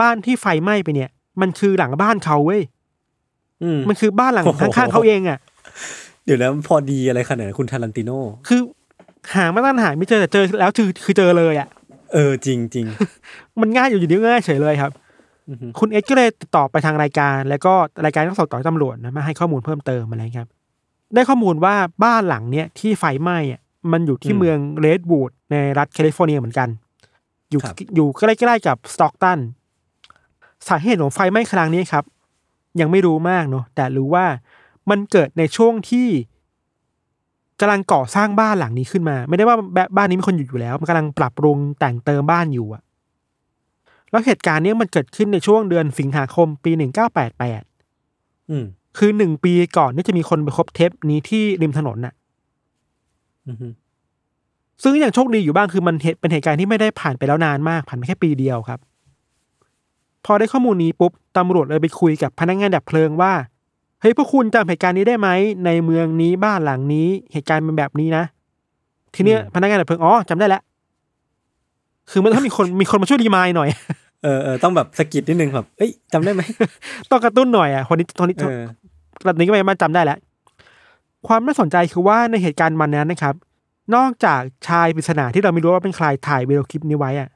[SPEAKER 2] บ้านที่ไฟไหม้ไปเนี่ย มันคือหลังบ้านเขาเว้ย
[SPEAKER 1] อืม
[SPEAKER 2] มันคือบ้านหลัง
[SPEAKER 1] โอ้โห
[SPEAKER 2] ข้างๆเขาเองอะ
[SPEAKER 1] เดี๋ยวแล้วพอดีอะไรขนาดนั้นคุณทารันติโน
[SPEAKER 2] คือ หาไม่ตั้งหาไม่เจอแต่เจอแล้วคือคือเจอเลยอะ
[SPEAKER 1] เออจริงจริง
[SPEAKER 2] มันง่ายอยู่ดีง่ายเฉยเลยครับ
[SPEAKER 1] อือฮึ
[SPEAKER 2] คุณเอ็ดก็เลยติดต่อไปทางรายการ แล้วก็รายการก็ส่งต่อให้ตำรวจนะมาให้ข้อมูลเพิ่มเติมอะไรครับ ได้ข้อมูลว่าบ้านหลังเนี้ยที่ไฟไหม้อะมันอยู่ที่เมือง Redwood ในรัฐแคลิฟอร์เนียเหมือนกัน อยู่อยู่ใกล้ๆกับสต็อกตัน สาเหตุของไฟไหม้ครั้งนี้ครับ ยังไม่รู้มากเนาะแต่รู้ว่ามันเกิดในช่วงที่กำลังก่อสร้างบ้านหลังนี้ขึ้นมา ไม่ได้ว่าแบบบ้านนี้มีคนอยู่อยู่แล้ว มันกำลังปรับปรุงแต่งเติมบ้านอยู่อะแล้วเหตุการณ์เนี้ยมันเกิดขึ้นในช่วงเดือนสิงหาคมปีหนึ่งเก้าแปดแปด
[SPEAKER 1] อืม
[SPEAKER 2] คือหนึ่งปีก่อนที่จะมีคนไปพบเทปนี้ที่ริมถนนน่ะ
[SPEAKER 1] อือฮึ
[SPEAKER 2] ซึ่งอย่างโชคดีอยู่บ้างคือมันเหตุเป็นเหตุการณ์ที่ไม่ได้ผ่านไปแล้วนานมากผ่านไปแค่ปีเดียวครับ พอได้ข้อมูลนี้ปุ๊บตำรวจเลยไปคุยกับพนักงานดับเพลิงว่าเฮ้ยพวกคุณจำเหตุการณ์นี้ได้ไหมในเมืองนี้บ้านหลังนี้ เหตุการณ์เป็นแบบนี้นะทีเนี้ยพนักงานดับเพลิงอ๋อจำได้แล้วคือมันต้องมีคนมีคนมาช่วยรีมายด์หน่อย
[SPEAKER 1] เออเออต้องแบบสะกิดนิดนึงแบบเอ้ยจำได้ไหม
[SPEAKER 2] ต้องกระตุ้นหน่อยอะคนนี้คนนี้
[SPEAKER 1] เออ
[SPEAKER 2] แบบนี้ก็ไม่มาจำได้แล้วความน่าสนใจคือว่าในเหตุการณ์มันนั้นนะครับ นอกจากชายปริศนาที่เราไม่รู้ว่าเป็นใครถ่ายวิดีโอคลิปนี้ไว้อะ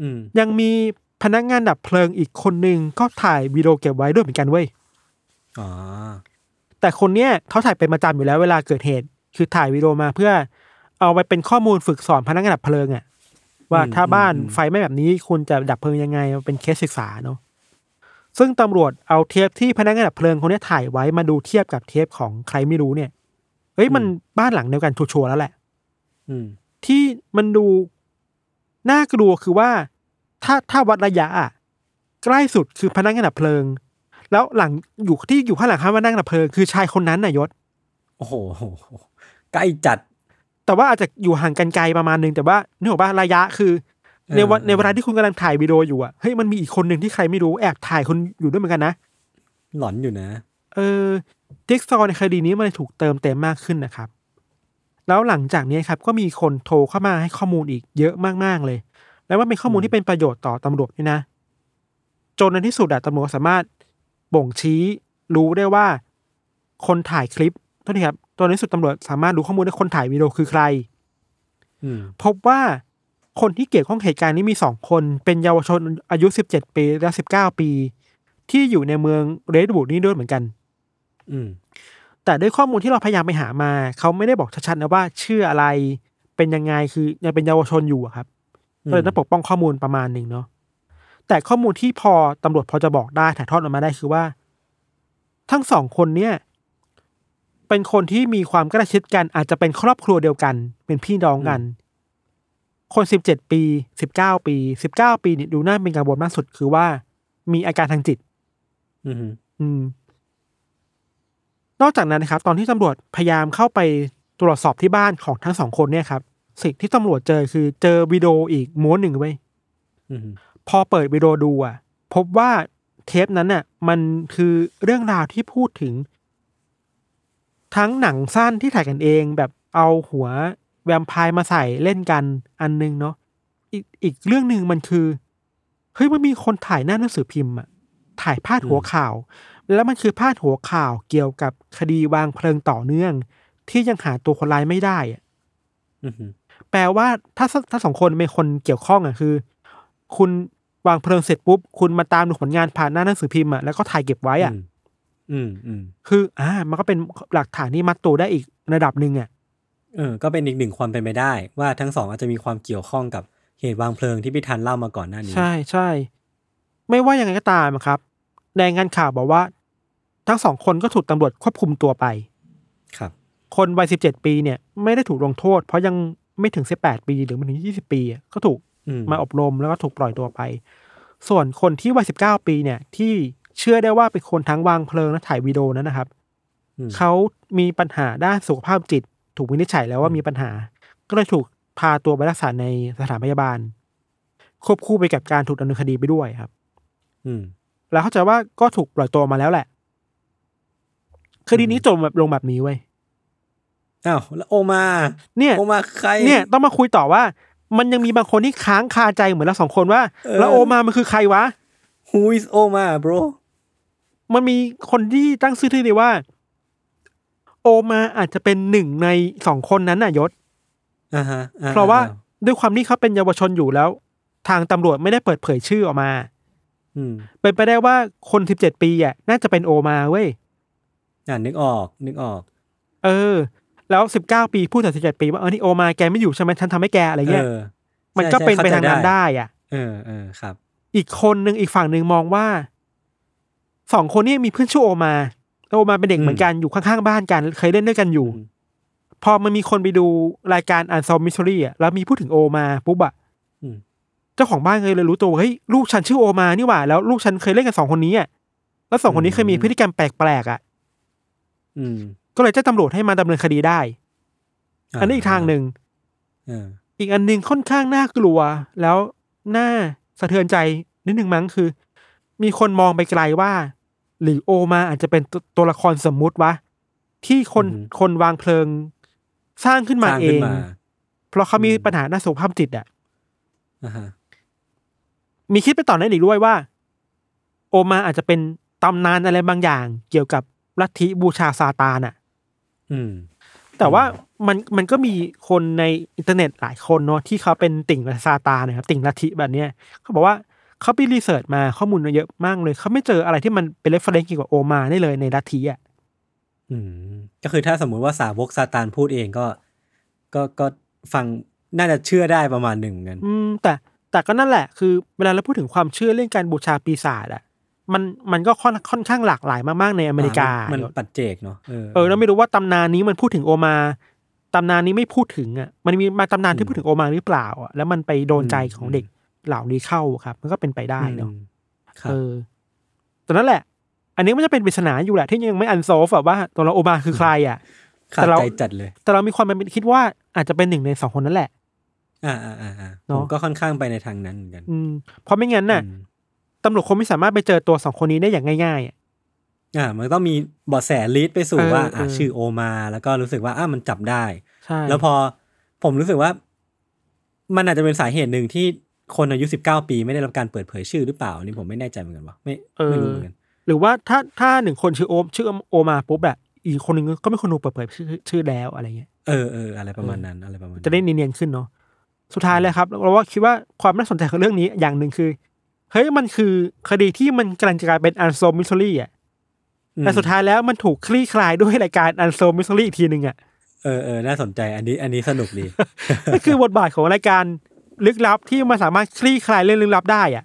[SPEAKER 1] อืม
[SPEAKER 2] ยังมี พนักงานดับเพลิงอีกคนหนึ่งก็ถ่ายวิดีโอเก็บไว้ด้วยเหมือนกันเว้ย
[SPEAKER 1] อ๋อ
[SPEAKER 2] แต่คนเนี้ยเขาถ่ายเป็นประจำอยู่แล้วเวลาเกิดเหตุ คือถ่ายวิดีโอมาเพื่อ เอาไปเป็นข้อมูลฝึกสอนพนักงานดับเพลิงอะว่าถ้าบ้านไฟไหม้แบบนี้คุณจะดับเพลิงยังไงมันเป็นเคสศึกษาเนาะซึ่งตำรวจเอาเทปที่พนักงานดับเพลิงคนเนี้ยถ่ายไว้มาดูเทียบกับเทปของใครไม่รู้เนี่ยเฮ้ยมันบ้านหลังเดียวกันชัวร์ๆแล้วแหละ
[SPEAKER 1] อืม
[SPEAKER 2] ที่มันดูน่ากลัวคือว่า ถ้าถ้าวัดระยะอะใกล้สุดคือพนักงานดับเพลิง แล้วหลังอยู่ที่อยู่ข้างหลังข้างพนักงานดับเพลิงคือชายคนนั้นน่ะยศ
[SPEAKER 1] โอ้โหใกล้จัด
[SPEAKER 2] แต่ว่าอาจจะอยู่ห่างกันไกลประมาณนึงแต่ว่านึกออกว่าระยะคือในวัน
[SPEAKER 1] เออ
[SPEAKER 2] ในเวลาที่คุณกำลังถ่ายวิดีโออยู่อะเฮ้ยมันมีอีกคนหนึ่งที่ใครไม่รู้แอบถ่ายคนอยู่ด้วยเหมือนกันนะ
[SPEAKER 1] หลอนอยู่นะ
[SPEAKER 2] เออจิ๊กซอว์ในคดีนี้มันเลยถูกเติมเต็มมากขึ้นนะครับ แล้วหลังจากนี้ครับ ก็มีคนโทรเข้ามาให้ข้อมูลอีกเยอะมากๆเลย แล้วว่าเป็นข้อมูลที่เป็นประโยชน์ต่อตำรวจด้วยนะ จนในที่สุดอะตำรวจสามารถบ่งชี้รู้ได้ว่า คนถ่ายคลิปโทษทีครับจนในที่สุดตำรวจสามารถรู้ข้อมูลได้คนถ่ายวิดีโอคือใคร
[SPEAKER 1] อืม
[SPEAKER 2] พบว่าคนที่เกี่ยวข้องเหตุการณ์นี้มีสองคน เป็นเยาวชนอายุสิบเจ็ดปีและสิบเก้าปี ที่อยู่ในเมืองเรดบูดนี่ด้วยเหมือนกัน
[SPEAKER 1] อืม
[SPEAKER 2] แต่ด้วยข้อมูลที่เราพยายามไปหามา เขาไม่ได้บอกชัดๆนะว่าชื่ออะไร เป็นยังไงคือยังเป็นเยาวชนอยู่อะครับ ก็เลยต้องปกป้องข้อมูลประมาณหนึ่งเนาะแต่ข้อมูลที่พอตำรวจพอจะบอกได้ถ่ายทอดออกมาได้คือว่า ทั้งสองคนเนี่ยเป็นคนที่มีความใกล้ชิดกัน อาจจะเป็นครอบครัวเดียวกัน เป็นพี่น้องกัน คนสิบเจ็ดปีสิบเก้าปีสิบเก้าปีนี่ดูน่าเป็นกังวลมากสุดคือว่า มีอาการทางจิต
[SPEAKER 1] อืม
[SPEAKER 2] อืมนอกจากนั้นนะครับ ตอนที่ตำรวจพยายามเข้าไปตรวจสอบที่บ้านของทั้งสองคนเนี่ยครับ สิ่งที่ตำรวจเจอคือเจอวิดีโออีกม้วนหนึ่งไว้ย
[SPEAKER 1] อืม
[SPEAKER 2] พอเปิดวิดีโอดูอะ พบว่าเทปนั้นน่ะ มันคือเรื่องราวที่พูดถึง ทั้งหนังสั้นที่ถ่ายกันเองแบบเอาหัวแวมไพร์มาใส่เล่นกันอันหนึงเนาะอีกอีกเรื่องหนึ่งมันคือเฮ้ยมันมีคนถ่ายหน้าหนังสือพิมพ์อะถ่ายพาดหัวข่าว แล้วมันคือพาดหัวข่าวเกี่ยวกับคดีวางเพลิงต่อเนื่อง ที่ยังหาตัวคนร้ายไม่ได้อะ
[SPEAKER 1] อือหือ
[SPEAKER 2] แปลว่าถ้าถ้าสองคนเป็นคนเกี่ยวข้องอะคือ คุณวางเพลิงเสร็จปุ๊บ คุณมาตามดูผลงานผ่านหน้าหนังสือพิมพ์อะแล้วก็ถ่ายเก็บไว้อะ
[SPEAKER 1] มอืมอืม
[SPEAKER 2] คือ อ่า มันก็เป็นหลักฐานที่มัดตัวได้อีกระดับหนึ่งอะ
[SPEAKER 1] เออ ก็เป็นอีกหนึ่งความเป็นไปได้ ว่าทั้งสองอาจจะมีความเกี่ยวข้องกับเหตุวางเพลิงที่พี่ทันเล่ามาก่อนหน้านี้
[SPEAKER 2] ใช่ใช่ไม่ว่ายังไงก็ตามอะครับรายงานข่าวบอกว่า ทั้งสองคนก็ถูกตำรวจควบคุมตัวไป
[SPEAKER 1] ครับ
[SPEAKER 2] คนวัยสิบเจ็ดปีเนี่ย ไม่ได้ถูกลงโทษ เพราะยัง ไม่ถึงสิบแปดปี หรือไม่ถึงยี่สิบปีอะก็ถูก
[SPEAKER 1] อืม
[SPEAKER 2] มาอบรมแล้วก็ถูกปล่อยตัวไป ส่วนคนที่วัยสิบเก้าปีเนี่ย ที่เชื่อได้ว่าเป็นคนทั้งวางเพลิงและถ่ายวิดีโอนั้นนะครับ
[SPEAKER 1] อืม
[SPEAKER 2] เขามีปัญหาด้านสุขภาพจิต ถูกวินิจฉัยแล้วว่ามีปัญหา ก็เลยถูกพาตัวไปรักษาในสถานพยาบาล ควบคู่ไปกับการถูกดำเนินคดีไปด้วยครับ
[SPEAKER 1] อืม
[SPEAKER 2] แล้วเข้าใจว่าก็ถูกปล่อยตัวมาแล้วแหละคดีนี้จบแบบลงแบบนี้เว้ย
[SPEAKER 1] อ้าวแล้วโอมา
[SPEAKER 2] เนี่ย
[SPEAKER 1] โอมาใคร
[SPEAKER 2] เนี่ยต้องมาคุยต่อว่า มันยังมีบางคนที่ค้างคาใจเหมือนเราสองคนว่า
[SPEAKER 1] เออ
[SPEAKER 2] แล้วโอมามันคือใครวะ
[SPEAKER 1] Who is โอมา bro
[SPEAKER 2] มันมีคนที่ตั้งชื่อที่เรียกว่า โอมาอาจจะเป็นหนึ่งในสองคนนั้นน่ะยศ
[SPEAKER 1] อ่าฮะอ่
[SPEAKER 2] เพราะว่า
[SPEAKER 1] อ่
[SPEAKER 2] ด้วยความที่เขาเป็นเยาวชนอยู่แล้ว ทางตำรวจไม่ได้เปิดเผยชื่อออกมา
[SPEAKER 1] อืม
[SPEAKER 2] เป็นไปได้ว่าคนสิบเจ็ดปีอะน่าจะเป็นโอมาเว้ย
[SPEAKER 1] อ่านึกออก นึกออก
[SPEAKER 2] เออ แล้วสิบเก้าปีพูดแต่สิบเจ็ดปีว่าเออนี่โอมาแกไม่อยู่ใช่ไหมฉันทำให้แกอะไรเงี้ย
[SPEAKER 1] เออ
[SPEAKER 2] มันก็
[SPEAKER 1] ใช่
[SPEAKER 2] เป็นไป
[SPEAKER 1] เข้
[SPEAKER 2] ทางนั้นได้อะ
[SPEAKER 1] เออเออครับ
[SPEAKER 2] อีกคนหนึ่งอีกฝั่งหนึ่งมองว่าสองคนนี้มีเพื่อนชื่อโอมาแล้วโอมาเป็นเด็ก
[SPEAKER 1] อืม
[SPEAKER 2] เหมือนกันอยู่ข้างๆบ้านกันเคยเล่นด้วยกันอยู่
[SPEAKER 1] อืม
[SPEAKER 2] พอมันมีคนไปดูรายการอันซอมมิส r รี่อะแล้วมีพูดถึงโอมาปุ๊บอะ
[SPEAKER 1] อืม
[SPEAKER 2] เจ้าของบ้านเลยเลยรู้ตัวว่าเฮ้ยลูกฉันชื่อโอมานี่หว่า แล้วลูกฉันเคยเล่นกับสองคนนี้อะแล้วสองคนนี้เคยมีพฤติกรรมแปลกๆอะ
[SPEAKER 1] อืม
[SPEAKER 2] ก็เลยแจ้งตำรวจให้มาดำเนินคดีได้ อันนี้อีกทางหนึ่ง
[SPEAKER 1] เออ
[SPEAKER 2] อีกอันหนึ่งค่อนข้างน่ากลัว แล้วน่าสะเทือนใจนิดหนึ่งมั้งคือ มีคนมองไปไกลว่า หรือโอมาอาจจะเป็นตัวตัวละครสมมุติวะที่คนคนวางเพลิงสร้างขึ้นมา
[SPEAKER 1] สร้าง
[SPEAKER 2] เอ
[SPEAKER 1] ขึ้น
[SPEAKER 2] ง
[SPEAKER 1] มา
[SPEAKER 2] เพราะเขามี
[SPEAKER 1] อืม
[SPEAKER 2] ปัญหาด้านสุขภาพจิตอะ
[SPEAKER 1] อ่าฮะ
[SPEAKER 2] มีคิดไปต่อนั้นอีกด้วยว่า โอมาอาจจะเป็นตำนานอะไรบางอย่าง เกี่ยวกับลัทธิบูชาซาตานอะ
[SPEAKER 1] อืม
[SPEAKER 2] แต่ว่ามันมันก็มีคนในอินเทอร์เน็ตหลายคนเนาะที่เขาเป็นติ่งซาตานนะครับ ติ่งลัทธิแบบเนี้ยเขาบอกว่าเขาไป research มาข้อมูลมาเยอะมากเลย เขาไม่เจออะไรที่มันเป็น reference เกี่ยวกับโอมาได้เลยในลัทธิอะ
[SPEAKER 1] อืม ก็คือถ้าสมมุติว่าสาวกซาตานพูดเองก็ ก็ก็ฟังน่าจะเชื่อได้ประมาณหนึ่งเหมือนกัน
[SPEAKER 2] อืม แต่แต่ก็นั่นแหละคือเวลาเราพูดถึงความเชื่อเรื่องการบูชาปีศาจอะ มันมันก็ค่อนค่อนข้างหลากหลายมากๆในอเมริกา
[SPEAKER 1] มันปัจเจกเนาะเออ
[SPEAKER 2] เออแล้วไม่รู้ว่าตำนานนี้มันพูดถึงโอมาตำนานนี้ไม่พูดถึงอะมันมีมาตำนานที่พูดถึงโอมาหรือเปล่าอะแล้วมันไปโดนใจของเด็กเหล่านี้เข้าครับ มันก็เป็นไปได้เนาะ
[SPEAKER 1] อืมครับ
[SPEAKER 2] เออแต่นั่นแหละ อันนี้มันจะเป็นปริศนาอยู่แหละที่ยังไม่อันโซฟอะว่าตัวเราโอมาคือใครอะ
[SPEAKER 1] ขาด
[SPEAKER 2] แต่เรา
[SPEAKER 1] ใจจัดเลย
[SPEAKER 2] แต่เรามีความเป็นคิดว่าอาจจะเป็นหนึ่งในสองคนนั่นแหละ
[SPEAKER 1] อ่าอ่าอ่าอ่า
[SPEAKER 2] เน
[SPEAKER 1] ผ
[SPEAKER 2] อะ
[SPEAKER 1] มก็ค่อนข้างไปในทางนั้นเหมือนกัน
[SPEAKER 2] อืมเพราะไม่งั้นน่ะ
[SPEAKER 1] อืม
[SPEAKER 2] ตำรวจคงไม่สามารถไปเจอตัวสองคนนี้ได้อย่างง่ายๆอะ
[SPEAKER 1] อ่ามันต้องมีเบาะแสลีดไปสู่
[SPEAKER 2] เออ
[SPEAKER 1] ว่า
[SPEAKER 2] เอ
[SPEAKER 1] อ่า
[SPEAKER 2] อ
[SPEAKER 1] ชื่อโอมา แล้วก็รู้สึกว่าอ่ามันจับได้
[SPEAKER 2] ใช่
[SPEAKER 1] แล้วพอผมรู้สึกว่า มันอาจจะเป็นสาเหตุหนึ่งที่คนอายุสิบเก้าปีไม่ได้รับการเปิดเผยชื่อหรือเปล่าอันนี่ผมไม่แน่ใจเหมือนกันว่าไม่
[SPEAKER 2] เอ
[SPEAKER 1] ไม่
[SPEAKER 2] อ
[SPEAKER 1] รู้เหมือนกัน
[SPEAKER 2] หรือว่าถ้าถ้าหนึ่งคนชื่อโอมชื่อโอมาปุ๊บแบบอีกคนหนึ่งก็ไม่คนดูเปิดเผยชื่อชื่อแล้วอะไรเงี้ย
[SPEAKER 1] เออเอออะไรประมาณนั้นอะไรประมาณนั้น
[SPEAKER 2] จะได้เนียนๆขึ้นเนาะสุดท้ายเลยครับเราว่าคิดว่าความน่าสนใจของเรื่องนี้อย่างหนึ่งคือ เฮ้ยมันคือคดีที่มันกำลังจะกลายเป็นอันโซมิส r รี่อะ
[SPEAKER 1] อืม
[SPEAKER 2] แต่สุดท้ายแล้วมันถูกคลี่คลายด้วยรายการอันโซมิส r รี่อีกทีหนึ่งอะ
[SPEAKER 1] เออเออน่าสนใจอันนี้อันนี้สนุกดี
[SPEAKER 2] นั่นคือบทบาทของรายการลึกลับที่มันสามารถคลี่คลายเรื่องลึกลับได้อะ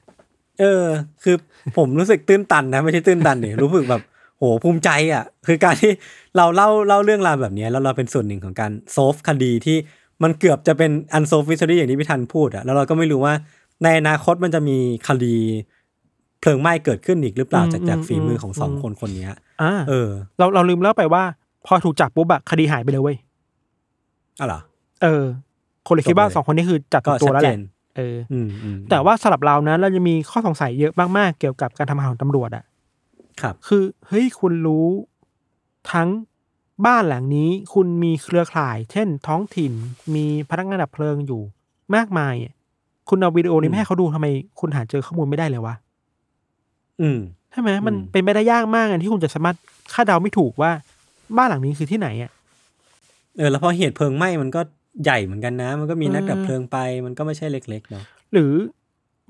[SPEAKER 1] เออ คือผมรู้สึกตื้นตันนะไม่ใช่ตื้นตันดิรู้สึกแบบโหภูมิใจอะ คือการที่เราเล่าเล่าเรื่องราวแบบเนี้ยแล้วเราเป็นส่วนหนึ่งของการ solve คดีที่มันเกือบจะเป็น unsolved mystery อย่างที่พี่ทันพูดอะแล้วเราก็ไม่รู้ว่า ในอนาคตมันจะมีคดีเพลิงไหม้เกิดขึ้นอีกหรือเปล่า
[SPEAKER 2] อืม
[SPEAKER 1] จากจาก
[SPEAKER 2] อืม
[SPEAKER 1] ฝีมือของสอง
[SPEAKER 2] อืม
[SPEAKER 1] คนคนเนี้ย
[SPEAKER 2] อ่า
[SPEAKER 1] เออ
[SPEAKER 2] เราเราลืมเล่าไปว่า พอถูกจับปุ๊บอะคดีหายไปเลยเว้ย
[SPEAKER 1] อะเหรอ
[SPEAKER 2] เออ คนเลยคิดว่า
[SPEAKER 1] จบเลย
[SPEAKER 2] สองคนนี้คือจับ
[SPEAKER 1] ก็
[SPEAKER 2] ตัว
[SPEAKER 1] ชัด
[SPEAKER 2] แล้ว
[SPEAKER 1] เจ
[SPEAKER 2] แหละ
[SPEAKER 1] น
[SPEAKER 2] เออ
[SPEAKER 1] อืมอืม
[SPEAKER 2] แต่ว่าสำหรับเรานะเราจะมีข้อสงสัยเยอะมากๆ เกี่ยวกับการทำงานของตำรวจอะ
[SPEAKER 1] ครับ
[SPEAKER 2] คือเฮ้ยคุณรู้ทั้งบ้านหลังนี้ คุณมีเครือข่าย เช่น ท้องถิ่นมีพนักงานดับเพลิงอยู่มากมายอะ คุณเอาวิดีโอนี้
[SPEAKER 1] อืม
[SPEAKER 2] ไม่ให้เขาดูทำไม คุณหาเจอข้อมูลไม่ได้เลยวะ
[SPEAKER 1] อืม
[SPEAKER 2] ใช่ไหมมัน
[SPEAKER 1] อืม
[SPEAKER 2] เป็นไปได้ยากมากอะที่คุณจะสามารถคาดเดาไม่ถูกว่าบ้านหลังนี้คือที่ไหนอะ
[SPEAKER 1] เออแล้วพอเหตุเพลิงไหม้มันก็ใหญ่เหมือนกันนะ มันก็มีนัก
[SPEAKER 2] เออ
[SPEAKER 1] ดับเพลิงไป มันก็ไม่ใช่เล็กๆเนาะ
[SPEAKER 2] หรือ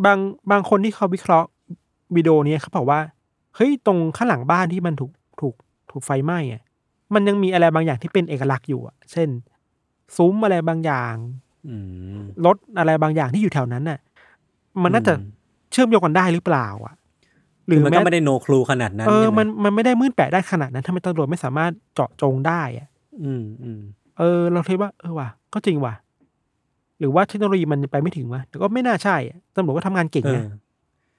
[SPEAKER 2] บางบางคนที่เขาวิเคราะห์วิดีโอนี้เขาบอกว่าเฮ้ยตรงข้างหลังบ้านที่มันถูกถูกถูกไฟไหม้อะมันยังมีอะไรบางอย่างที่เป็นเอกลักษณ์อยู่อะ เช่น ซุ้มอะไรบางอย่าง
[SPEAKER 1] อืม
[SPEAKER 2] รถอะไรบางอย่างที่อยู่แถวนั้นน่ะ มันน่าจะ
[SPEAKER 1] อืม
[SPEAKER 2] เชื่อมโยงกันได้หรือเปล่า อะห
[SPEAKER 1] ห
[SPEAKER 2] รื
[SPEAKER 1] รืออมัน
[SPEAKER 2] แม้
[SPEAKER 1] ก็ไม่ได้โนครูขนาดนั้น
[SPEAKER 2] เออ
[SPEAKER 1] ใช่ไห
[SPEAKER 2] มันมันไม่ได้มืดแปดได้ขนาดนั้นทำไมตำรวจไม่สามารถเจาะจงได้อะ
[SPEAKER 1] อืมอืม
[SPEAKER 2] เออ เราคิดว่าเออว่ะก็จริงว่ะ หรือว่าเทคโนโลยีมันไปไม่ถึงวะแต่ก็ไม่น่าใช่อะตำรวจก็ทำงานเก่ง
[SPEAKER 1] เอ
[SPEAKER 2] นะ
[SPEAKER 1] อ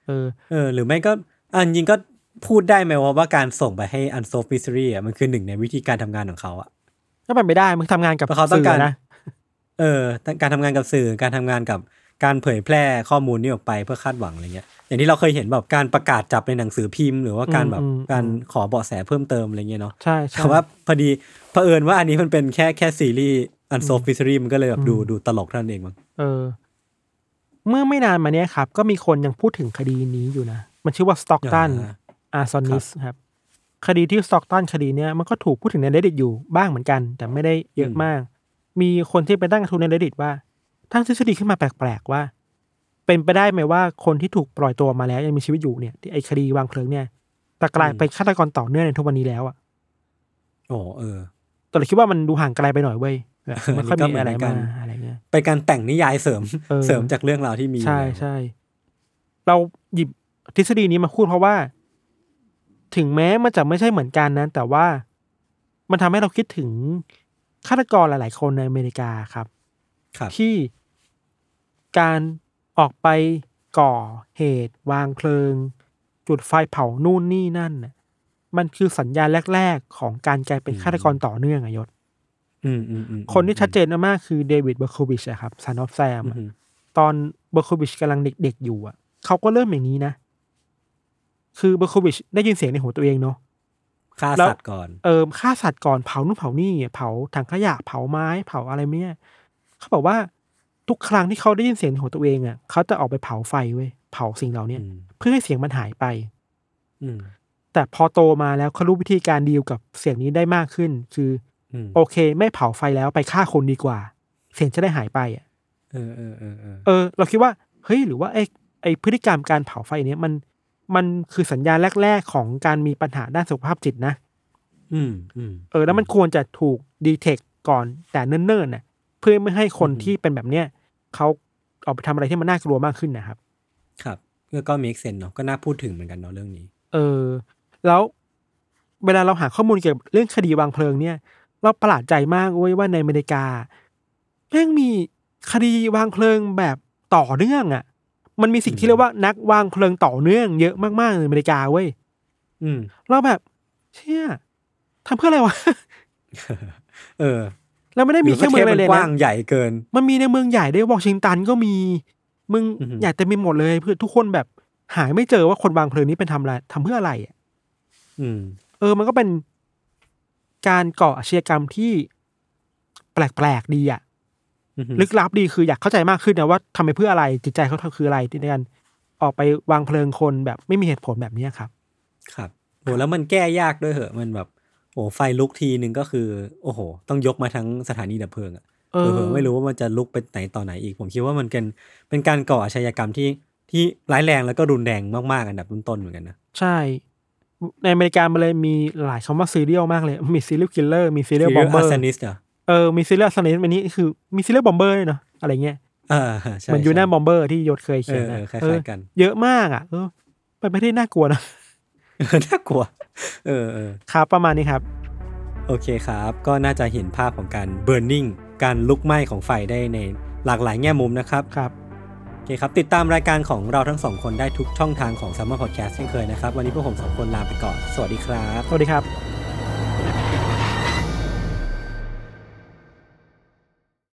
[SPEAKER 2] เออ
[SPEAKER 1] เออ หรือไม่ก็อันจริงก็พูดได้ไหมว่าว่าการส่งไปให้ unsolved mystery อะมันคือหนึ่งในวิธีการทำงานของเขาอะ
[SPEAKER 2] ก็เป็นไปได้มึงทำงานกับ
[SPEAKER 1] เพราะเขาต้อง
[SPEAKER 2] สื่
[SPEAKER 1] การ
[SPEAKER 2] นะ
[SPEAKER 1] เออการทำงานกับสื่อการทำงานกับการเผยแพร่ข้อมูลนี้ออกไปเพื่อคาดหวังอะไรเงี้ยอย่างที่เราเคยเห็นแบบการประกาศจับในหนังสือพิมพ์ หรือว่าการแบบ
[SPEAKER 2] อืมอืม
[SPEAKER 1] การขอเบาะแสเพิ่มเติมอะไรเงี้ยเนาะ
[SPEAKER 2] ใช่ใช่
[SPEAKER 1] แต่ว่าพอดีเผอิญว่าอันนี้มันเป็นแค่แค่ซีรีส์ unsolved mystery มันก็เลยแบบดูดูตลกเท่านั้นเองมั้ง
[SPEAKER 2] เออ เมื่อไม่นานมาเนี้ยครับ ก็มีคนยังพูดถึงคดีนี้อยู่นะ มันชื่อว่าสต็อกตัน
[SPEAKER 1] อ่า
[SPEAKER 2] อาร์ซอนิสครับ คดีที่สต็อกตันคดีเนี้ยมันก็ถูกพูดถึงใน reddit อยู่บ้างเหมือนกัน แต่ไม่ได้เยอะมาก มีคนที่ไปตั้งกระทู้ใน reddit ว่าตั้งทฤษฎีขึ้นมาแปลกๆว่า เป็นไปได้ไหมว่าคนที่ถูกปล่อยตัวมาแล้วยังมีชีวิตอยู่เนี่ยที่ไอคดีวางเพลิงเนี่ยแต่กลายเป็นฆาตกรต่อเนื่องในทุกวันนี้แล้วอะ
[SPEAKER 1] โอ้เออ
[SPEAKER 2] แต่เราคิดว่ามันดูห่างไกลไปหน่อยเว้ยแบบไม่ค่อย
[SPEAKER 1] อันนี้ก็เหมือน
[SPEAKER 2] มีอะไร
[SPEAKER 1] กั
[SPEAKER 2] มานอะไรเงี้ย
[SPEAKER 1] เป็นการแต่งนิยายเสริม
[SPEAKER 2] เออ
[SPEAKER 1] เสริมจากเรื่องราวที่มีอยู่
[SPEAKER 2] ใช่
[SPEAKER 1] แล้ว
[SPEAKER 2] ใช่เราหยิบทฤษฎีนี้มาพูดเพราะว่า ถึงแม้มันจะไม่ใช่เหมือนกันนะแต่ว่ามันทำให้เราคิดถึง ฆาตกรหลาย ๆ คนในอเมริกาครับ
[SPEAKER 1] ครับ
[SPEAKER 2] ที่การออกไปก่อเหตุ วางเพลิง จุดไฟเผานู่นนี่นั่นน่ะมันคือสัญญาณแรก ๆ ของการกลายเป็นฆาตกรต่อเนื่องอะยศ
[SPEAKER 1] อืมอืมอืม
[SPEAKER 2] คนที่ชัดเจนมากๆคือเดวิดเบอร์โควิชอะครับซันอฟแซม
[SPEAKER 1] อืม
[SPEAKER 2] ตอนเบอร์โควิชกำลังเด็ก ๆ อยู่อะเขาก็เริ่มอย่างนี้นะ คือเบอร์โควิชได้ยินเสียงในหัวตัวเองเนาะ
[SPEAKER 1] ฆ่า
[SPEAKER 2] แล้ว
[SPEAKER 1] สัตว์ก่อน
[SPEAKER 2] เออฆ่าสัตว์ก่อนเผานู่นเผานี่เผาถังขยะเผาไม้เผาอะไรเนี่ยเขาบอกว่าทุกครั้งที่เขาได้ยินเสียงในหัวตัวเองอะเขาจะออกไปเผาไฟเว้ยเผาสิ่งเหล่าเนี้ย
[SPEAKER 1] อืม
[SPEAKER 2] เพื่อให้เสียงมันหายไป
[SPEAKER 1] อืม
[SPEAKER 2] แต่พอโตมาแล้วเขารู้วิธีการดีลกับเสียงนี้ได้มากขึ้น คือ
[SPEAKER 1] อืม
[SPEAKER 2] โอเค ไม่เผาไฟแล้วไปฆ่าคนดีกว่า เสียงจะได้หายไปอะ
[SPEAKER 1] เออเออเออเออ
[SPEAKER 2] เออ เราคิดว่า เฮ้ย หรือว่าไอ้ไอ้พฤติกรรมการเผาไฟเนี้ยมัน มันคือสัญญาณแรก ๆ ของการมีปัญหาด้านสุขภาพจิตนะ
[SPEAKER 1] อืมอืม
[SPEAKER 2] เออ แล้วมันควรจะถูกดีเทคก่อนแต่เนิ่นๆน่ะ เพื่อไม่ให้คน
[SPEAKER 1] อืม
[SPEAKER 2] ที่เป็นแบบเนี้ยเขาออกไปทำอะไรที่มันน่ากลัวมากขึ้นนะครับ
[SPEAKER 1] ครับก็ก็ make sense เนาะก็น่าพูดถึงเหมือนกันเนาะเรื่องนี้
[SPEAKER 2] เออ แล้วเวลาเราหาข้อมูลเกี่ยวกับเรื่องคดีวางเพลิงเนี่ย เราประหลาดใจมากเว้ยว่าในอเมริกาแม่งมีคดีวางเพลิงแบบต่อเนื่องอะ่ะ มันมีสิ่งที่เรียกว่านักวางเพลิงต่อเนื่องเยอะมากๆในอเมริกาเว้ย
[SPEAKER 1] อืม
[SPEAKER 2] เราแบบ เชี่ยทำเพื่ออะไรวะ
[SPEAKER 1] เออ
[SPEAKER 2] เราไม่ได้มีแค่เมือง
[SPEAKER 1] หรื
[SPEAKER 2] อะไร
[SPEAKER 1] ว่า
[SPEAKER 2] เลย
[SPEAKER 1] กว้า
[SPEAKER 2] นะ
[SPEAKER 1] งใหญ่เกิน
[SPEAKER 2] มันมีในเมืองใหญ่ด้วยวอชิงตันก็มีมึง
[SPEAKER 1] อือหือ
[SPEAKER 2] อยากจะมีหมดเลยเพื่อทุกคนแบบหายไม่เจอว่าคนวางเพลิงนี้เป็นทำอะไรทำเพื่ออะไรอะ
[SPEAKER 1] อืม
[SPEAKER 2] เออ มันก็เป็นการก่ออาชญากรรมที่แปลกๆดีอะ
[SPEAKER 1] อือหือ
[SPEAKER 2] ลึกลับดีคืออยากเข้าใจมากขึ้นนะว่าทำไปเพื่ออะไรจิตใจเขาทำคืออะไรในการออกไปวางเพลิงคนแบบไม่มีเหตุผลแบบเนี้ยครับ
[SPEAKER 1] ครับโหแล้วมันแก้ยากด้วยเหอะมันแบบโอ้ไฟลุกทีนึงก็คือ โอ้โห ต้องยกมาทั้งสถานีดับเพลิงอะ
[SPEAKER 2] เอ
[SPEAKER 1] เอ
[SPEAKER 2] อ
[SPEAKER 1] อไม่รู้ว่ามันจะลุกไปไหนต่อไหนอีก ผมคิดว่ามันเป็นเป็นการก่ออาชญากรรมที่ที่ร้ายแรงแล้วก็รุนแรงมากๆอันดับต้นๆเหมือนกันนะ
[SPEAKER 2] ใช่ ในอเมริกามันเลยมีหลายคำว่าซีเรียลมากเลย มีซีเรียลคิลเลอร์มีซีเรียลบอมเบอ
[SPEAKER 1] อา
[SPEAKER 2] ร์
[SPEAKER 1] ร์เซนิสเหรอ
[SPEAKER 2] เออมีซีเรียลสเนนอันนี้คือมีซีเรียลบอมเบอร์ด้วยเนาะอะไรเงี้ย
[SPEAKER 1] เออใช่
[SPEAKER 2] เหมือนยู
[SPEAKER 1] ใช่
[SPEAKER 2] น่าบอมเบอร์ที่ยศเคย
[SPEAKER 1] เอ
[SPEAKER 2] เขียน
[SPEAKER 1] อเอ
[SPEAKER 2] นะ
[SPEAKER 1] อคล้
[SPEAKER 2] เออา
[SPEAKER 1] ยๆกัน
[SPEAKER 2] เยอะมากอะ เออเป็นไม่ได้น่ากลัวนะ
[SPEAKER 1] น่ากลัว เออเออ
[SPEAKER 2] ครับประมาณนี้ครับ
[SPEAKER 1] โอเคครับ ก็น่าจะเห็นภาพของการเบิร์นนิ่งการลุกไหม้ของไฟได้ในหลากหลายแง่มุมนะครับ
[SPEAKER 2] ครับ
[SPEAKER 1] โอเคครับ ติดตามรายการของเราทั้งสองคนได้ทุกช่องทางของ Summer Podcast เช่นเคยนะครับ วันนี้พวกผมสองคนลาไปก่อน สวัสดีครับ
[SPEAKER 2] สวัสดีครับ